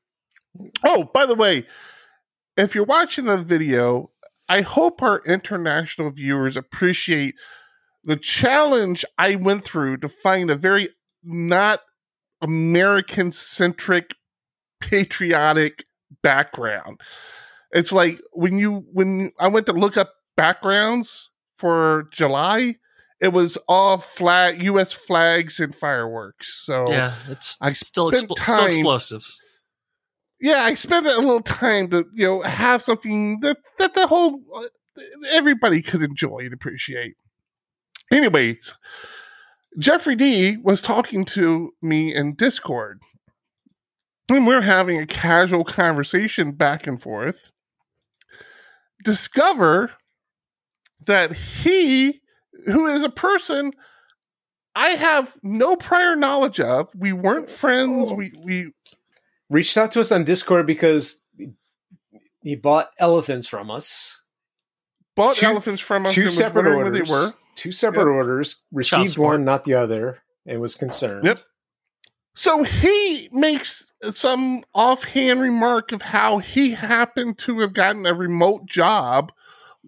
Oh, by the way, if you're watching the video, I hope our international viewers appreciate the challenge I went through to find a very not American centric patriotic background. It's like when you when I went to look up backgrounds for July, it was all flag US flags and fireworks. So Yeah, it's I still expl- still explosives. Yeah, I spent a little time to you know have something that that the whole uh, everybody could enjoy and appreciate. Anyways, Jeffrey D was talking to me in Discord, and we're having a casual conversation back and forth. Discover that he, who is a person I have no prior knowledge of, we weren't friends. Oh. We we Reached out to us on Discord because he bought elephants from us. bought Two- elephants from us Two and separate orders. where they were. Two separate Yep. orders. Received support. one, not the other, and was concerned. Yep. So he makes some offhand remark of how he happened to have gotten a remote job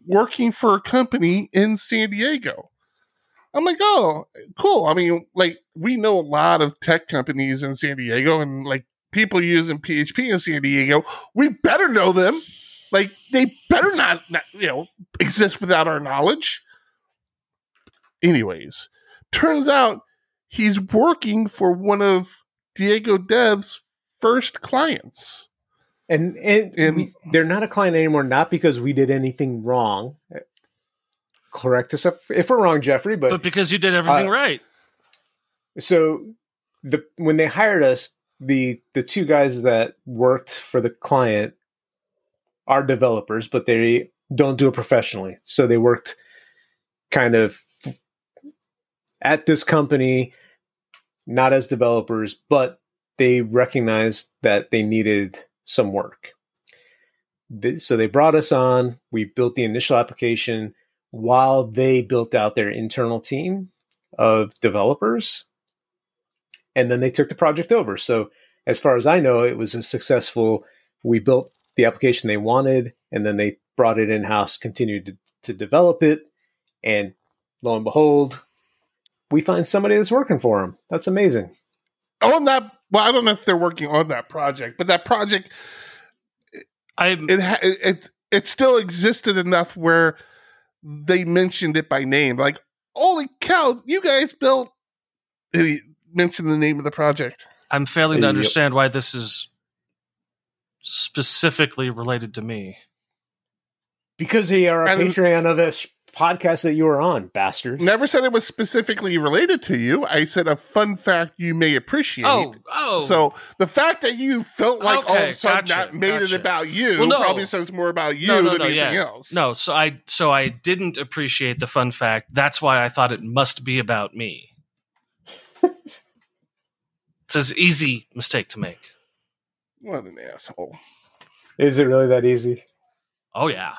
working for a company in San Diego. I'm like, oh, cool. I mean, like, we know a lot of tech companies in San Diego and like people using PHP in San Diego. We better know them. Like, they better not, not you know, exist without our knowledge. Anyways, turns out he's working for one of Diego Dev's first clients. And and And- we- they're not a client anymore, not because we did anything wrong. Correct us if, if we're wrong, Jeffrey. But, But because you did everything Uh, right. so the when they hired us, the the two guys that worked for the client are developers, but they don't do it professionally. So they worked kind of at this company, not as developers, but they recognized that they needed some work. So they brought us on. We built the initial application while they built out their internal team of developers. And then they took the project over. So, as far as I know, it was a successful. We built the application they wanted, and then they brought it in house, continued to, to develop it. And lo and behold, we find somebody that's working for them. That's amazing. Oh, on that, well, I don't know if they're working on that project, but that project, I it it it still existed enough where they mentioned it by name. Like, holy cow, you guys built. He mentioned the name of the project. I'm failing to Yep. understand why this is specifically related to me. Because they are a And- Patreon of this podcast that you were on, bastards. Never said it was specifically related to you. I said a fun fact you may appreciate. Oh, oh. So the fact that you felt like all of Okay, a sudden gotcha, that made gotcha. it about you Well, no. probably says more about you no, no, than no, anything yeah. else. No, so I so I didn't appreciate the fun fact. That's why I thought it must be about me. It's an easy mistake to make. What an asshole. Is it really that easy? Oh yeah.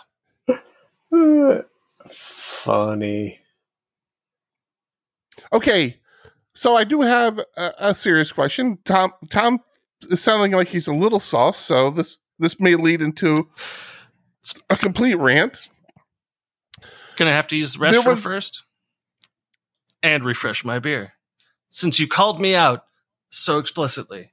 Funny. Okay, so I do have a, a serious question. Tom, Tom is sounding like he's a little sauce, so this this may lead into a complete rant. Gonna have to use the There restroom was- first and refresh my beer. Since you called me out so explicitly.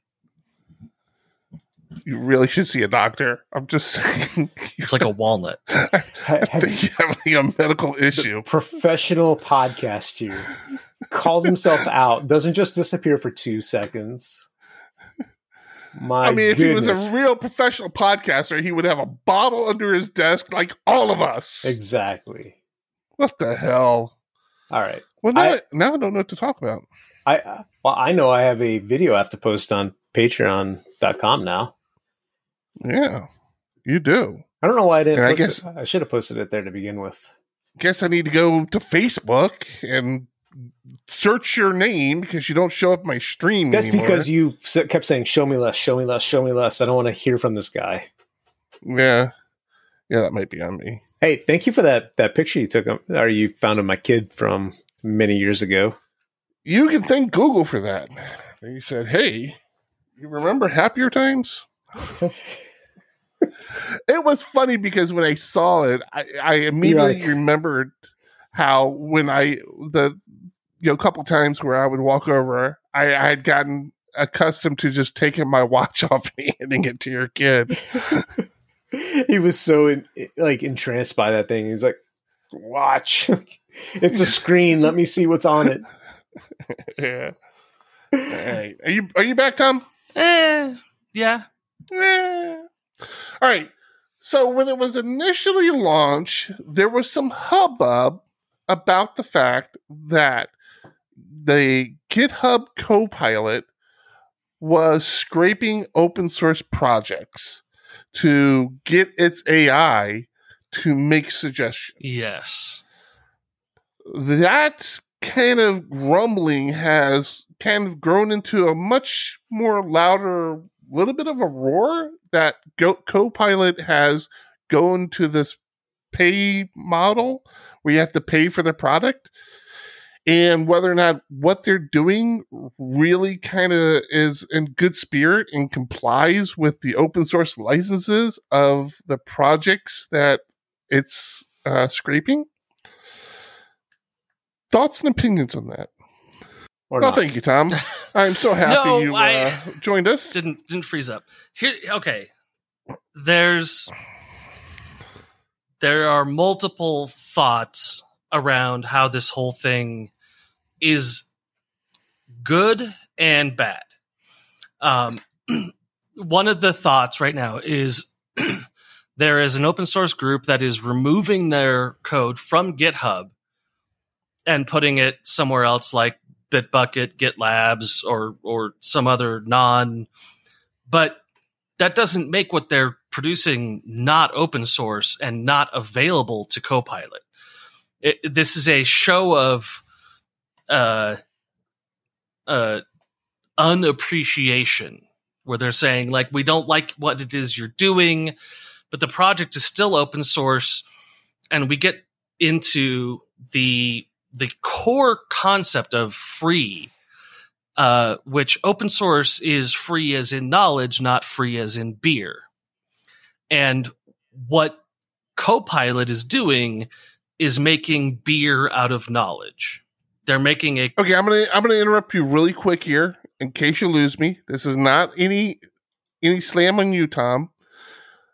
You really should see a doctor. I'm just saying. It's like a walnut. Ha- I have think you have like a medical issue. professional podcast here calls himself out doesn't just disappear for two seconds my I mean, if he was a real professional podcaster, he would have a bottle under his desk like all of us. exactly What the hell? all right Well, now I- now I don't know what to talk about. i well i know i have a video i have to post on patreon.com now Yeah, you do. i don't know why i didn't I guess- it. i should have posted it there to begin with Guess I need to go to Facebook and search your name because you don't show up my stream that's anymore. because you kept saying show me less show me less show me less i don't want to hear from this guy yeah, yeah, that might be on me. hey thank you for that that picture you took of or you found of my kid from many years ago You can thank Google for that. They said, "Hey, you remember happier times?" it was funny because when I saw it, I, I immediately like- remembered how when I the you know a couple times where I would walk over, I, I had gotten accustomed to just taking my watch off and handing it to your kid. he was so in, like entranced by that thing. He's like, "Watch, it's a screen. Let me see what's on it." yeah. All right. Are you are you back, Tom? Eh, yeah. Eh. All right. So when it was initially launched, there was some hubbub about the fact that the GitHub Copilot was scraping open source projects to get its AI to make suggestions. Yes. That kind of grumbling has kind of grown into a much more louder, little bit of a roar that Go- Copilot has gone to this pay model where you have to pay for the product. And whether or not what they're doing really kind of is in good spirit and complies with the open source licenses of the projects that it's uh, scraping. Thoughts and opinions on that? Or Well, not. thank you, Tom. I'm so happy No, you uh, joined us. Didn't didn't freeze up. Here okay. There's there are multiple thoughts around how this whole thing is good and bad. Um, one of the thoughts right now is there is an open source group that is removing their code from GitHub and putting it somewhere else like Bitbucket, GitLabs, or or some other non. But that doesn't make what they're producing not open source and not available to Copilot. it, this is a show of uh, uh, unappreciation where they're saying like we don't like what it is you're doing but the project is still open source and we get into the the core concept of free uh, which open source is free as in knowledge not free as in beer and what copilot is doing is making beer out of knowledge they're making a Okay, I'm gonna I'm gonna interrupt you really quick here in case you lose me. This is not any any slam on you, Tom.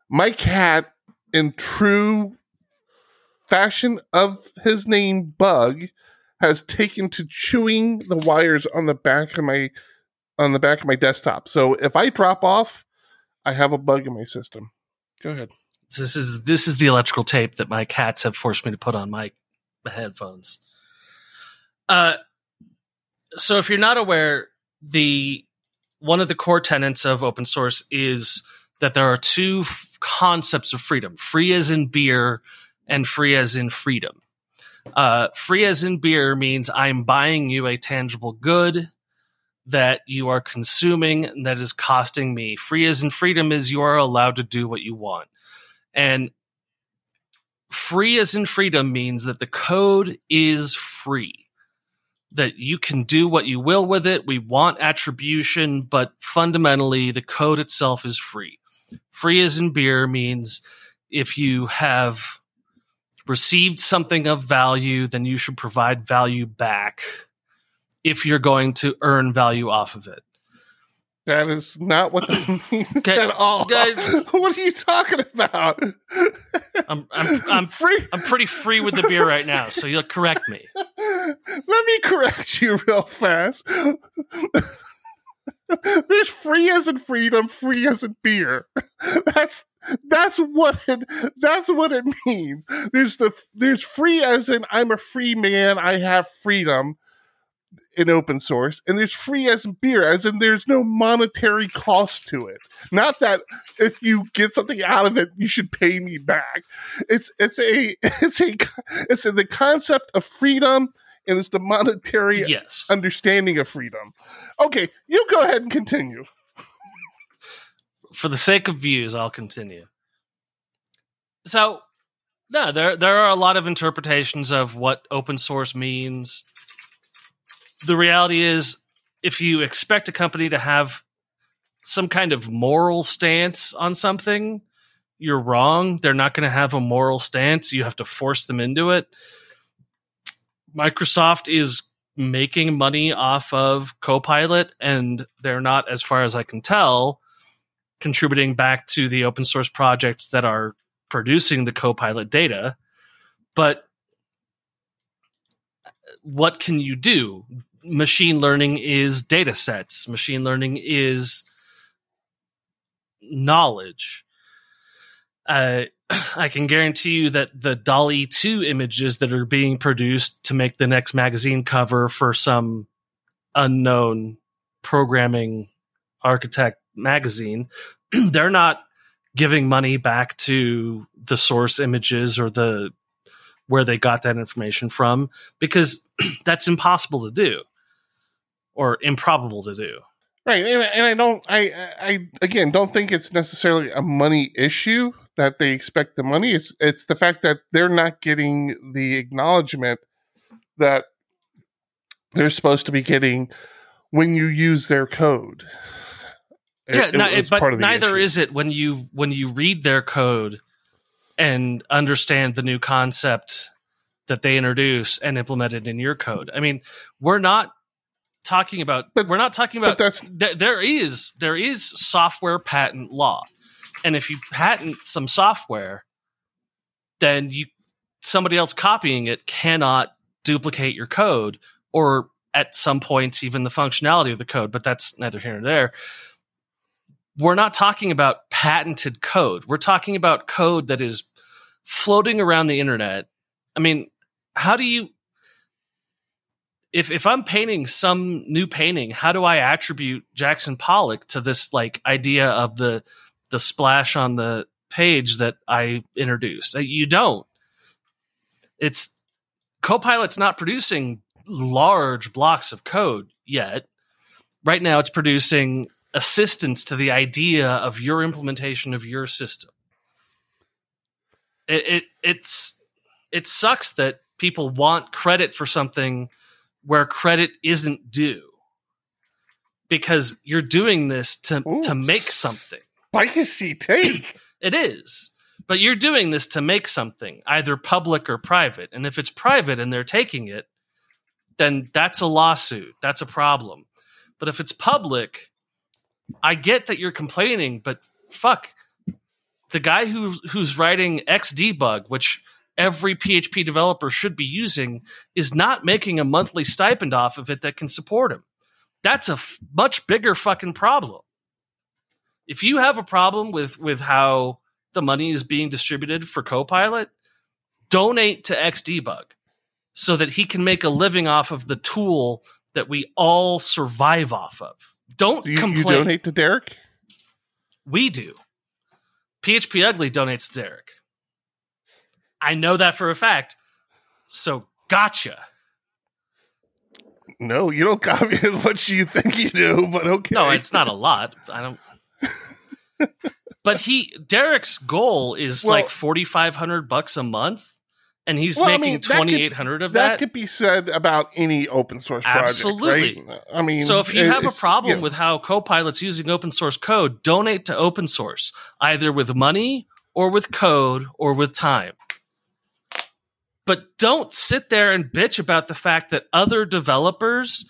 My cat, in true fashion of his name, Bug, has taken to chewing the wires on the back of my on the back of my desktop. So if I drop off, I have a bug in my system. Go ahead. this is this is the electrical tape that my cats have forced me to put on my headphones. Uh, so if you're not aware, the one of the core tenets of open source is that there are two f- concepts of freedom: free as in beer, and free as in freedom. Uh, free as in beer means I'm buying you a tangible good that you are consuming and that is costing me. Free as in freedom is you are allowed to do what you want. And free as in freedom means that the code is free, that you can do what you will with it. We want attribution, but fundamentally, the code itself is free. Free as in beer means if you have received something of value, then you should provide value back if you're going to earn value off of it. That is not what that means Okay, at all. guys- what are you talking about? I'm I'm I'm free. I'm pretty free with the beer right now, so you'll correct me. Let me correct you real fast. There's free as in freedom, free as in beer. That's that's what it that's what it means. There's the there's free as in I'm a free man, I have freedom in open source, and there's free as in beer, as in there's no monetary cost to it. Not that if you get something out of it, you should pay me back. It's it's a it's a it's the concept of freedom and it's the monetary Yes. understanding of freedom. Okay, you go ahead and continue. for the sake of views, I'll continue. So, no, there there are a lot of interpretations of what open source means. The reality is, if you expect a company to have some kind of moral stance on something, you're wrong. They're not going to have a moral stance. You have to force them into it. Microsoft is making money off of Copilot, and they're not, as far as I can tell, contributing back to the open source projects that are producing the Copilot data. But what can you do? Machine learning is data sets, machine learning is knowledge. Uh, I can guarantee you that the DALL-E 2 images that are being produced to make the next magazine cover for some unknown programming architect magazine, they're not giving money back to the source images or the where they got that information from because that's impossible to do or improbable to do. Right, and, and I don't, I, I again don't think it's necessarily a money issue that they expect the money. It's it's the fact that they're not getting the acknowledgement that they're supposed to be getting when you use their code. It- yeah, it no, was but part of the neither issue. is it when you when you read their code and understand the new concept that they introduce and implement it in your code. I mean, we're not talking about But- we're not talking about there is there is software patent law and if you patent some software then you somebody else copying it cannot duplicate your code or at some points even the functionality of the code but that's neither here nor there. We're not talking about patented code. We're talking about code that is floating around the internet. I mean how do you if if I'm painting some new painting, how do I attribute Jackson Pollock to this like idea of the the splash on the page that I introduced? Uh, You don't. It's Copilot's not producing large blocks of code yet. Right now, it's producing assistance to the idea of your implementation of your system. It, it it's it sucks that people want credit for something where credit isn't due because you're doing this to Ooh, to make something. Spicy take. It is. But you're doing this to make something, either public or private. And if it's private and they're taking it, then that's a lawsuit. That's a problem. But if it's public, I get that you're complaining, but fuck. The guy who who's writing Xdebug, which every PHP developer should be using, is not making a monthly stipend off of it that can support him. That's a f- much bigger fucking problem. If you have a problem with with how the money is being distributed for Copilot, donate to Xdebug so that he can make a living off of the tool that we all survive off of. Don't Do you, you complain. donate to Derek? We do. PHP Ugly donates to Derek. I know that for a fact. So gotcha. No, you don't copy as much as you think you do, but okay. No, it's not a lot. I don't. But he Derek's goal is Well- like forty five hundred bucks a month, and he's Well, I making mean, that twenty eight hundred of that, that. could be said about any open source project, Absolutely. right? I mean, So if you have a problem yeah. with how Copilot's using open source code, donate to open source, either with money or with code or with time. But don't sit there and bitch about the fact that other developers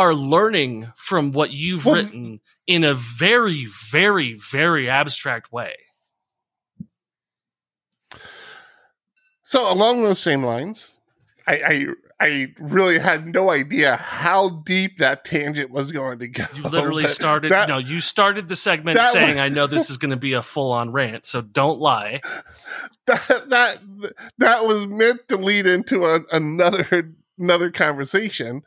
are learning from what you've Well- written in a very, very, very abstract way. So along those same lines, I, I I really had no idea how deep that tangent was going to go. You literally started that- no, you started the segment saying, was- I know this is gonna be a full on rant, so don't lie. that that that was meant to lead into a, another another conversation.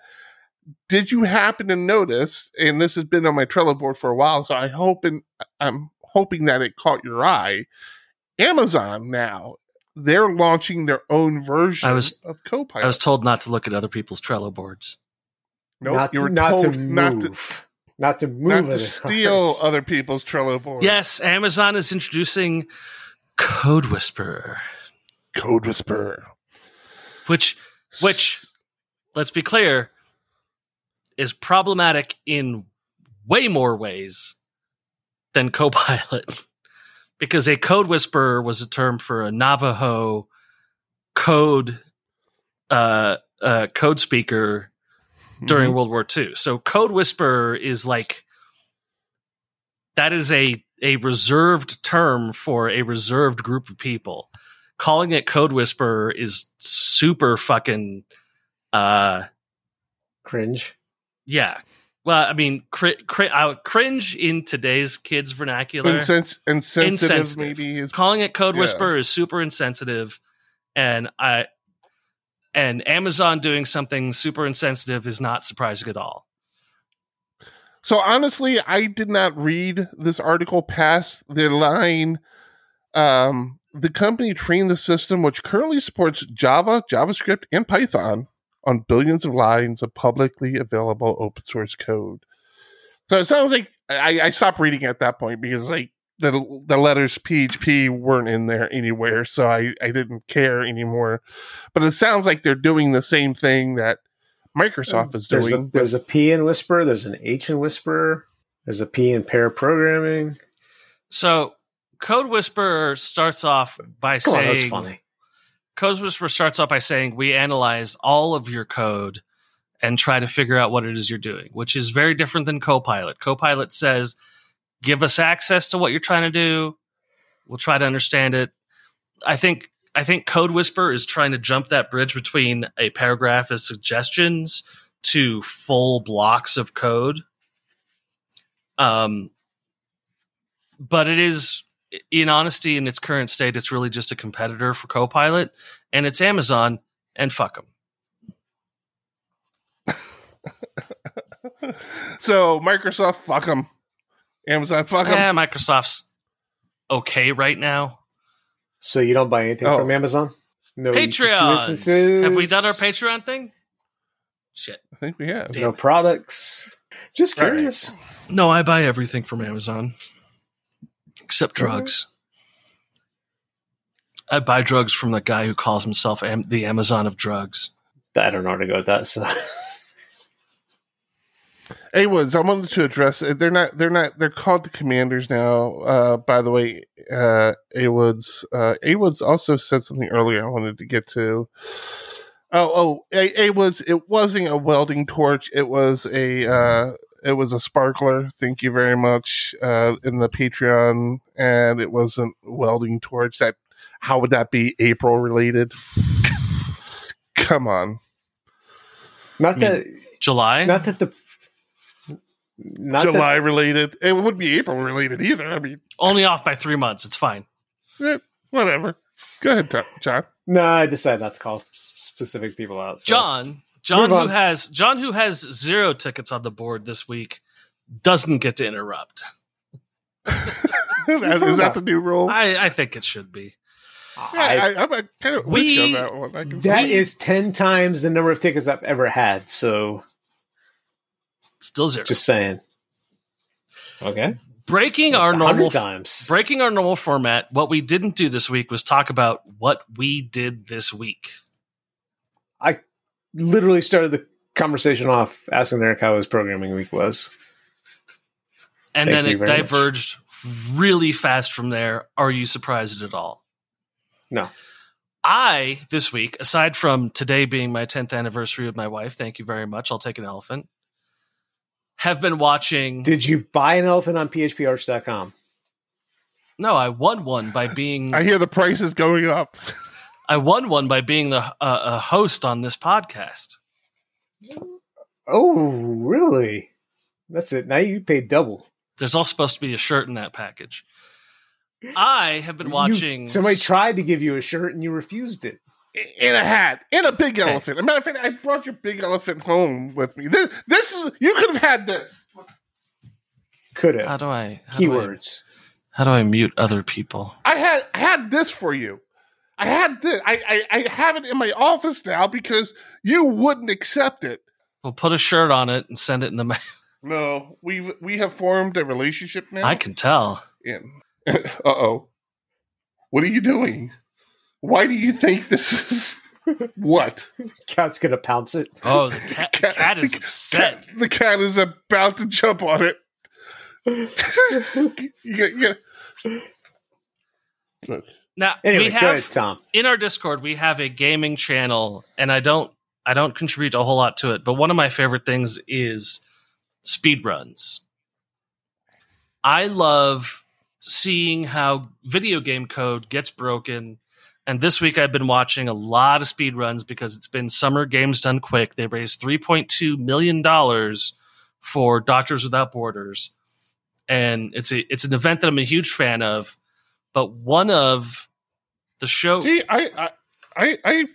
Did you happen to notice? And this has been on my Trello board for a while, so I hope and I'm hoping that it caught your eye. Amazon now they're launching their own version I was- of Copilot. I was told not to look at other people's Trello boards. Nope, you were not to move. not to Not to move not to steal other people's Trello boards. Yes, Amazon is introducing CodeWhisperer, Code Whisperer. which Which- let's be clear, is problematic in way more ways than Copilot. because a code whisperer was a term for a Navajo code uh, uh, code speaker during Mhm. World War II. So code whisperer is like that is a a reserved term for a reserved group of people. Calling it code whisperer is super fucking uh Cringe. Yeah. Well, I mean, cri- cri- I would cringe in today's kids' vernacular. Insens- insensitive, Insensitive. maybe is Calling it code Yeah. whisperer is super insensitive, and I and Amazon doing something super insensitive is not surprising at all. So honestly, I did not read this article past the line. Um, the company trained the system, which currently supports Java, JavaScript, and Python, on billions of lines of publicly available open source code. So it sounds like I, I stopped reading at that point because like the the letters PHP weren't in there anywhere, so I, I didn't care anymore. But it sounds like they're doing the same thing that Microsoft um, is There's doing. a, there's a P in Whisper. There's an H in Whisper. There's a P in pair programming. So, CodeWhisperer starts off by Come on, that's saying funny. CodeWhisperer starts off by saying we analyze all of your code and try to figure out what it is you're doing, which is very different than Copilot. Copilot says, "Give us access to what you're trying to do. We'll try to understand it." I think I think Code Whisper is trying to jump that bridge between a paragraph of suggestions to full blocks of code. Um, but it is in honesty, in its current state, it's really just a competitor for Copilot, and it's Amazon, and fuck them. so Microsoft, fuck them. Amazon, fuck them. Yeah, Microsoft's okay right now. So you don't buy anything Oh. from Amazon? No Patreon. instances. Have we done our Patreon thing? Shit. I think we have. No products. Just All right. curious. No, I buy everything from Amazon except drugs. I buy drugs from the guy who calls himself Am- the Amazon of drugs. I don't know how to go with that. So Hey Woods, I wanted to address. uh, They're not. They're not. They're called the Commanders now. Uh, by the way, uh, A Woods. Uh, A Woods also said something earlier. I wanted to get to. Oh, oh, A, A Woods. It wasn't a welding torch. It was a. Uh, it was a sparkler. Thank you very much. Uh, in the Patreon, and it wasn't a welding torch. That. How would that be April related? Come on. not that July? not that the not that- July related. It wouldn't be April related either. I mean, Only off by three months. It's fine. eh, whatever. Go ahead, Tom- John. no, I decided not to call specific people out. so- John, John who has John who has zero tickets on the board this week doesn't get to interrupt. That- is that the new rule? I, I think it should be. Yeah, I- I, I'm uh, kind of We- you on that one. I can that see. is ten times the number of tickets I've ever had. So Still zero. just saying. Okay. breaking our normal times. breaking our normal format. What we didn't do this week was talk about what we did this week. I literally started the conversation off asking Eric how his programming week was. And Thank then it very much. diverged really fast from there. Are you surprised at all? No. I, this week, aside from today being my 10th anniversary with my wife, thank you very much. I'll take an elephant. Have been watching. Did you buy an elephant on phparch.com? no, I won one by being. I hear the price is going up. I won one by being the uh, a host on this podcast. Oh, really? That's it. Now you paid double. There's also supposed to be a shirt in that package. I have been You- watching. somebody tried to give you a shirt and you refused it. In a hat, in a big elephant. As a matter of fact, I brought your big elephant home with me. This, this is you could have had this. Could How have. do I? How do I, Keywords. how do I mute other people? I had I had this for you. I had this. I, I I have it in my office now because you wouldn't accept it. We'll put a shirt on it and send it in the mail. No, we we have formed a relationship now. I can tell. in. uh oh. What are you doing? Why do you think this is what? Cat's gonna pounce it. Oh, the cat, the cat is upset. cat- the cat is about to jump on it. you get, you get, Look, Now Anyway, we go ahead, have Tom. in our Discord we have a gaming channel, and I don't I don't contribute a whole lot to it, but one of my favorite things is speed runs. I love seeing how video game code gets broken. And this week I've been watching a lot of speed runs because it's been summer games done quick. They raised $3.2 million for Doctors Without Borders. And it's a it's an event that I'm a huge fan of. But one of the show see, I, I, I, I,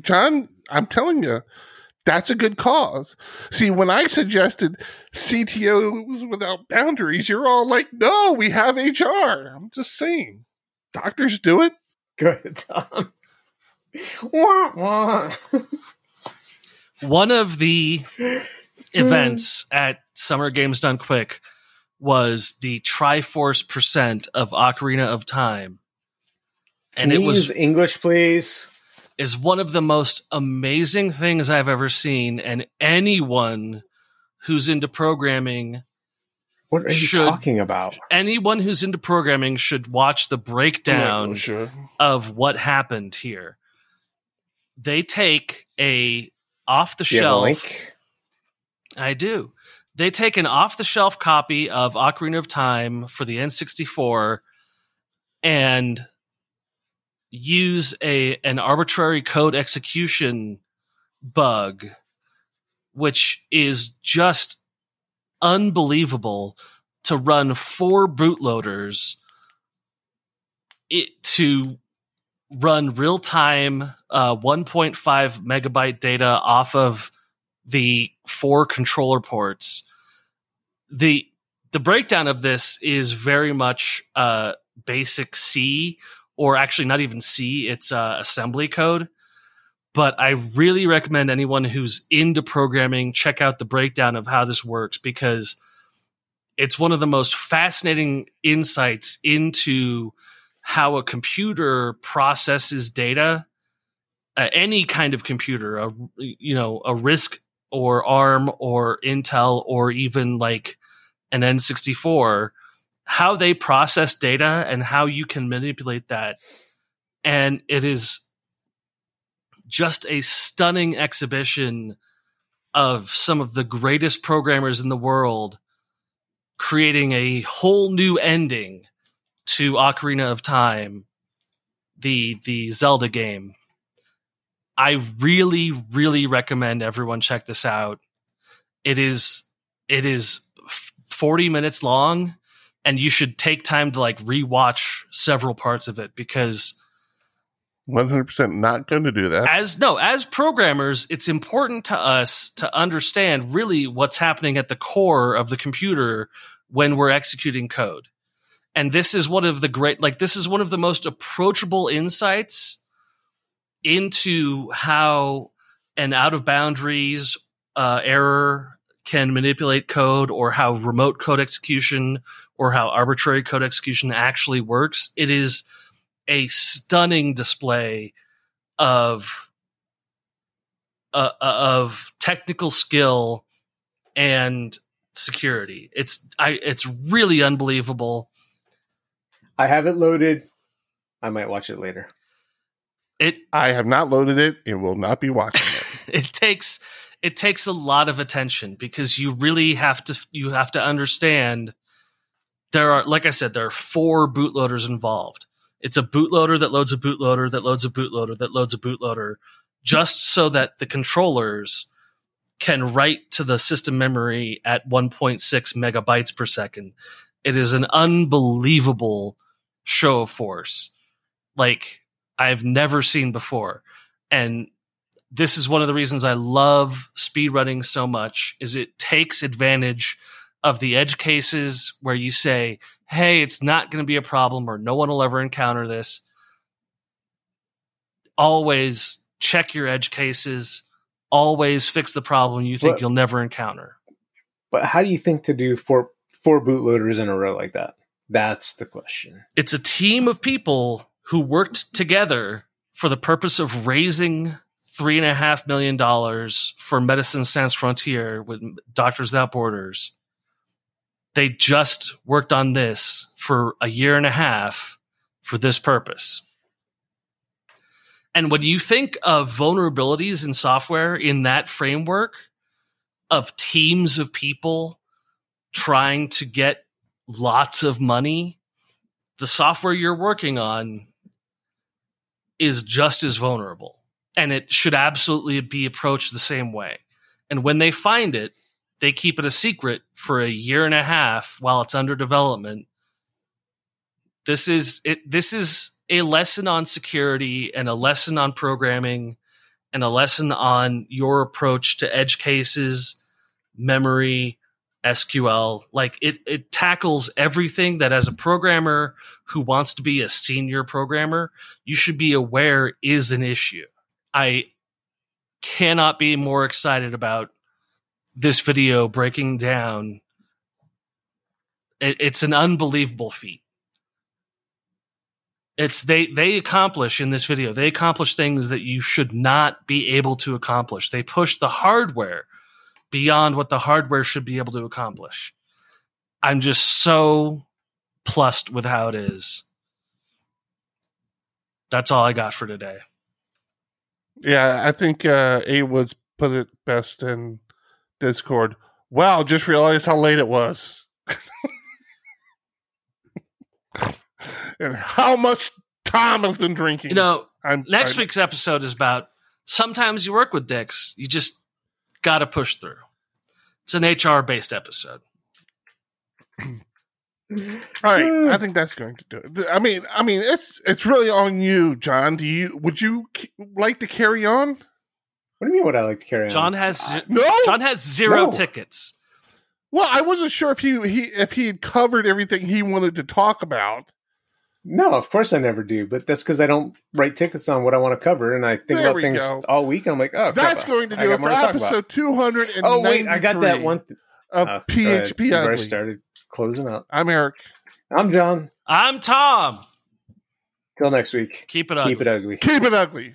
John, I'm telling you, that's a good cause. See, when I suggested CTOs without boundaries, you're all like, "No, we have HR." I'm just saying, doctors do it. Go ahead, Tom. Wah, wah. one of the events at Summer Games Done Quick was the Triforce percent of Ocarina of Time. And Can it was use English, please. is one of the most amazing things I've ever seen. And anyone who's into programming, What are you Should- talking about? anyone who's into programming should watch the breakdown sure. of what happened here. They take a off the Do you have a shelf? I do. They take an off the shelf copy of Ocarina of Time for the N64 and use a an arbitrary code execution bug which is just unbelievable to run four bootloaders it to run real time uh, 1.5 megabyte data off of the four controller ports. The the breakdown of this is very much uh, basic C or actually not even C, it's uh, assembly code. But I really recommend anyone who's into programming check out the breakdown of how this works because it's one of the most fascinating insights into how a computer processes data uh, any kind of computer a you know a RISC or arm or intel or even like an n64 how they process data and how you can manipulate that and it is just a stunning exhibition of some of the greatest programmers in the world creating a whole new ending to Ocarina of Time, the the Zelda game. I really, really recommend everyone check this out. It is it is 40 minutes long and you should take time to like rewatch several parts of it because 100% not going to do that. as no as programmers it's important to us to understand really what's happening at the core of the computer when we're executing code and this is one of the great like this is one of the most approachable insights into how an out of boundaries uh, error can manipulate code or how remote code execution or how arbitrary code execution actually works it is a stunning display of uh, of technical skill and security it's i it's really unbelievable I have it loaded. I might watch it later. It I have not loaded it and will not be watching it. it takes it takes a lot of attention because you really have to you have to understand there are like I said there are four bootloaders involved. It's a bootloader that loads a bootloader that loads a bootloader that loads a bootloader just so that the controllers can write to the system memory at 1.6 megabytes per second. It is an unbelievable show of force like I've never seen before. And this is one of the reasons I love speedrunning so much is it takes advantage of the edge cases where you say, "Hey, it's not going to be a problem or no one will ever encounter this." Always check your edge cases. Always fix the problem you think Well- you'll never encounter. But how do you think to do four four bootloaders in a row like that? That's the question. it's a team of people who worked together for the purpose of raising three and a half million dollars for Medicine Sans Frontier with Doctors Without Borders. They just worked on this for a year and a half for this purpose. And when you think of vulnerabilities in software in that framework of teams of people trying to get lots of money, the software you're working on is just as vulnerable. And it should absolutely be approached the same way. And when they find it, they keep it a secret for a year and a half while it's under development. This is it this is a lesson on security and a lesson on programming and a lesson on your approach to edge cases, memory, SQL. Like it, it tackles everything that as a programmer who wants to be a senior programmer, you should be aware is an issue. I cannot be more excited about this video breaking down. It, it's an unbelievable feat. It's they they accomplish in this video. They accomplish things that you should not be able to accomplish. They push the hardware beyond what the hardware should be able to accomplish. I'm just so plussed with how it is. That's all I got for today. Yeah, I think uh, A Woods put it best in Discord. Wow, just realized how late it was. and how much Tom has been drinking. You know, I'm, next I'm- week's episode is about sometimes you work with dicks. You just got to push through. It's an HR based episode. All right, I think that's going to do it. I mean, I mean, it's it's really on you, John. Do you would you like to carry on? What do you mean? Would I like to carry on? John has uh, ze- No. John has zero No. tickets. Well, I wasn't sure if he, he if he had covered everything he wanted to talk about. No, of course I never do, but that's because I don't write tickets on what I want to cover, and I think There about things go. all week. And I'm like, oh, That's crap, going to do it for to talk about. episode 293 Oh wait, I got that one. Th- of uh. PHP We've already Ugly. started closing up. I'm Eric. I'm John. I'm Tom. Till next week. Keep it ugly. Keep it ugly. Keep it ugly.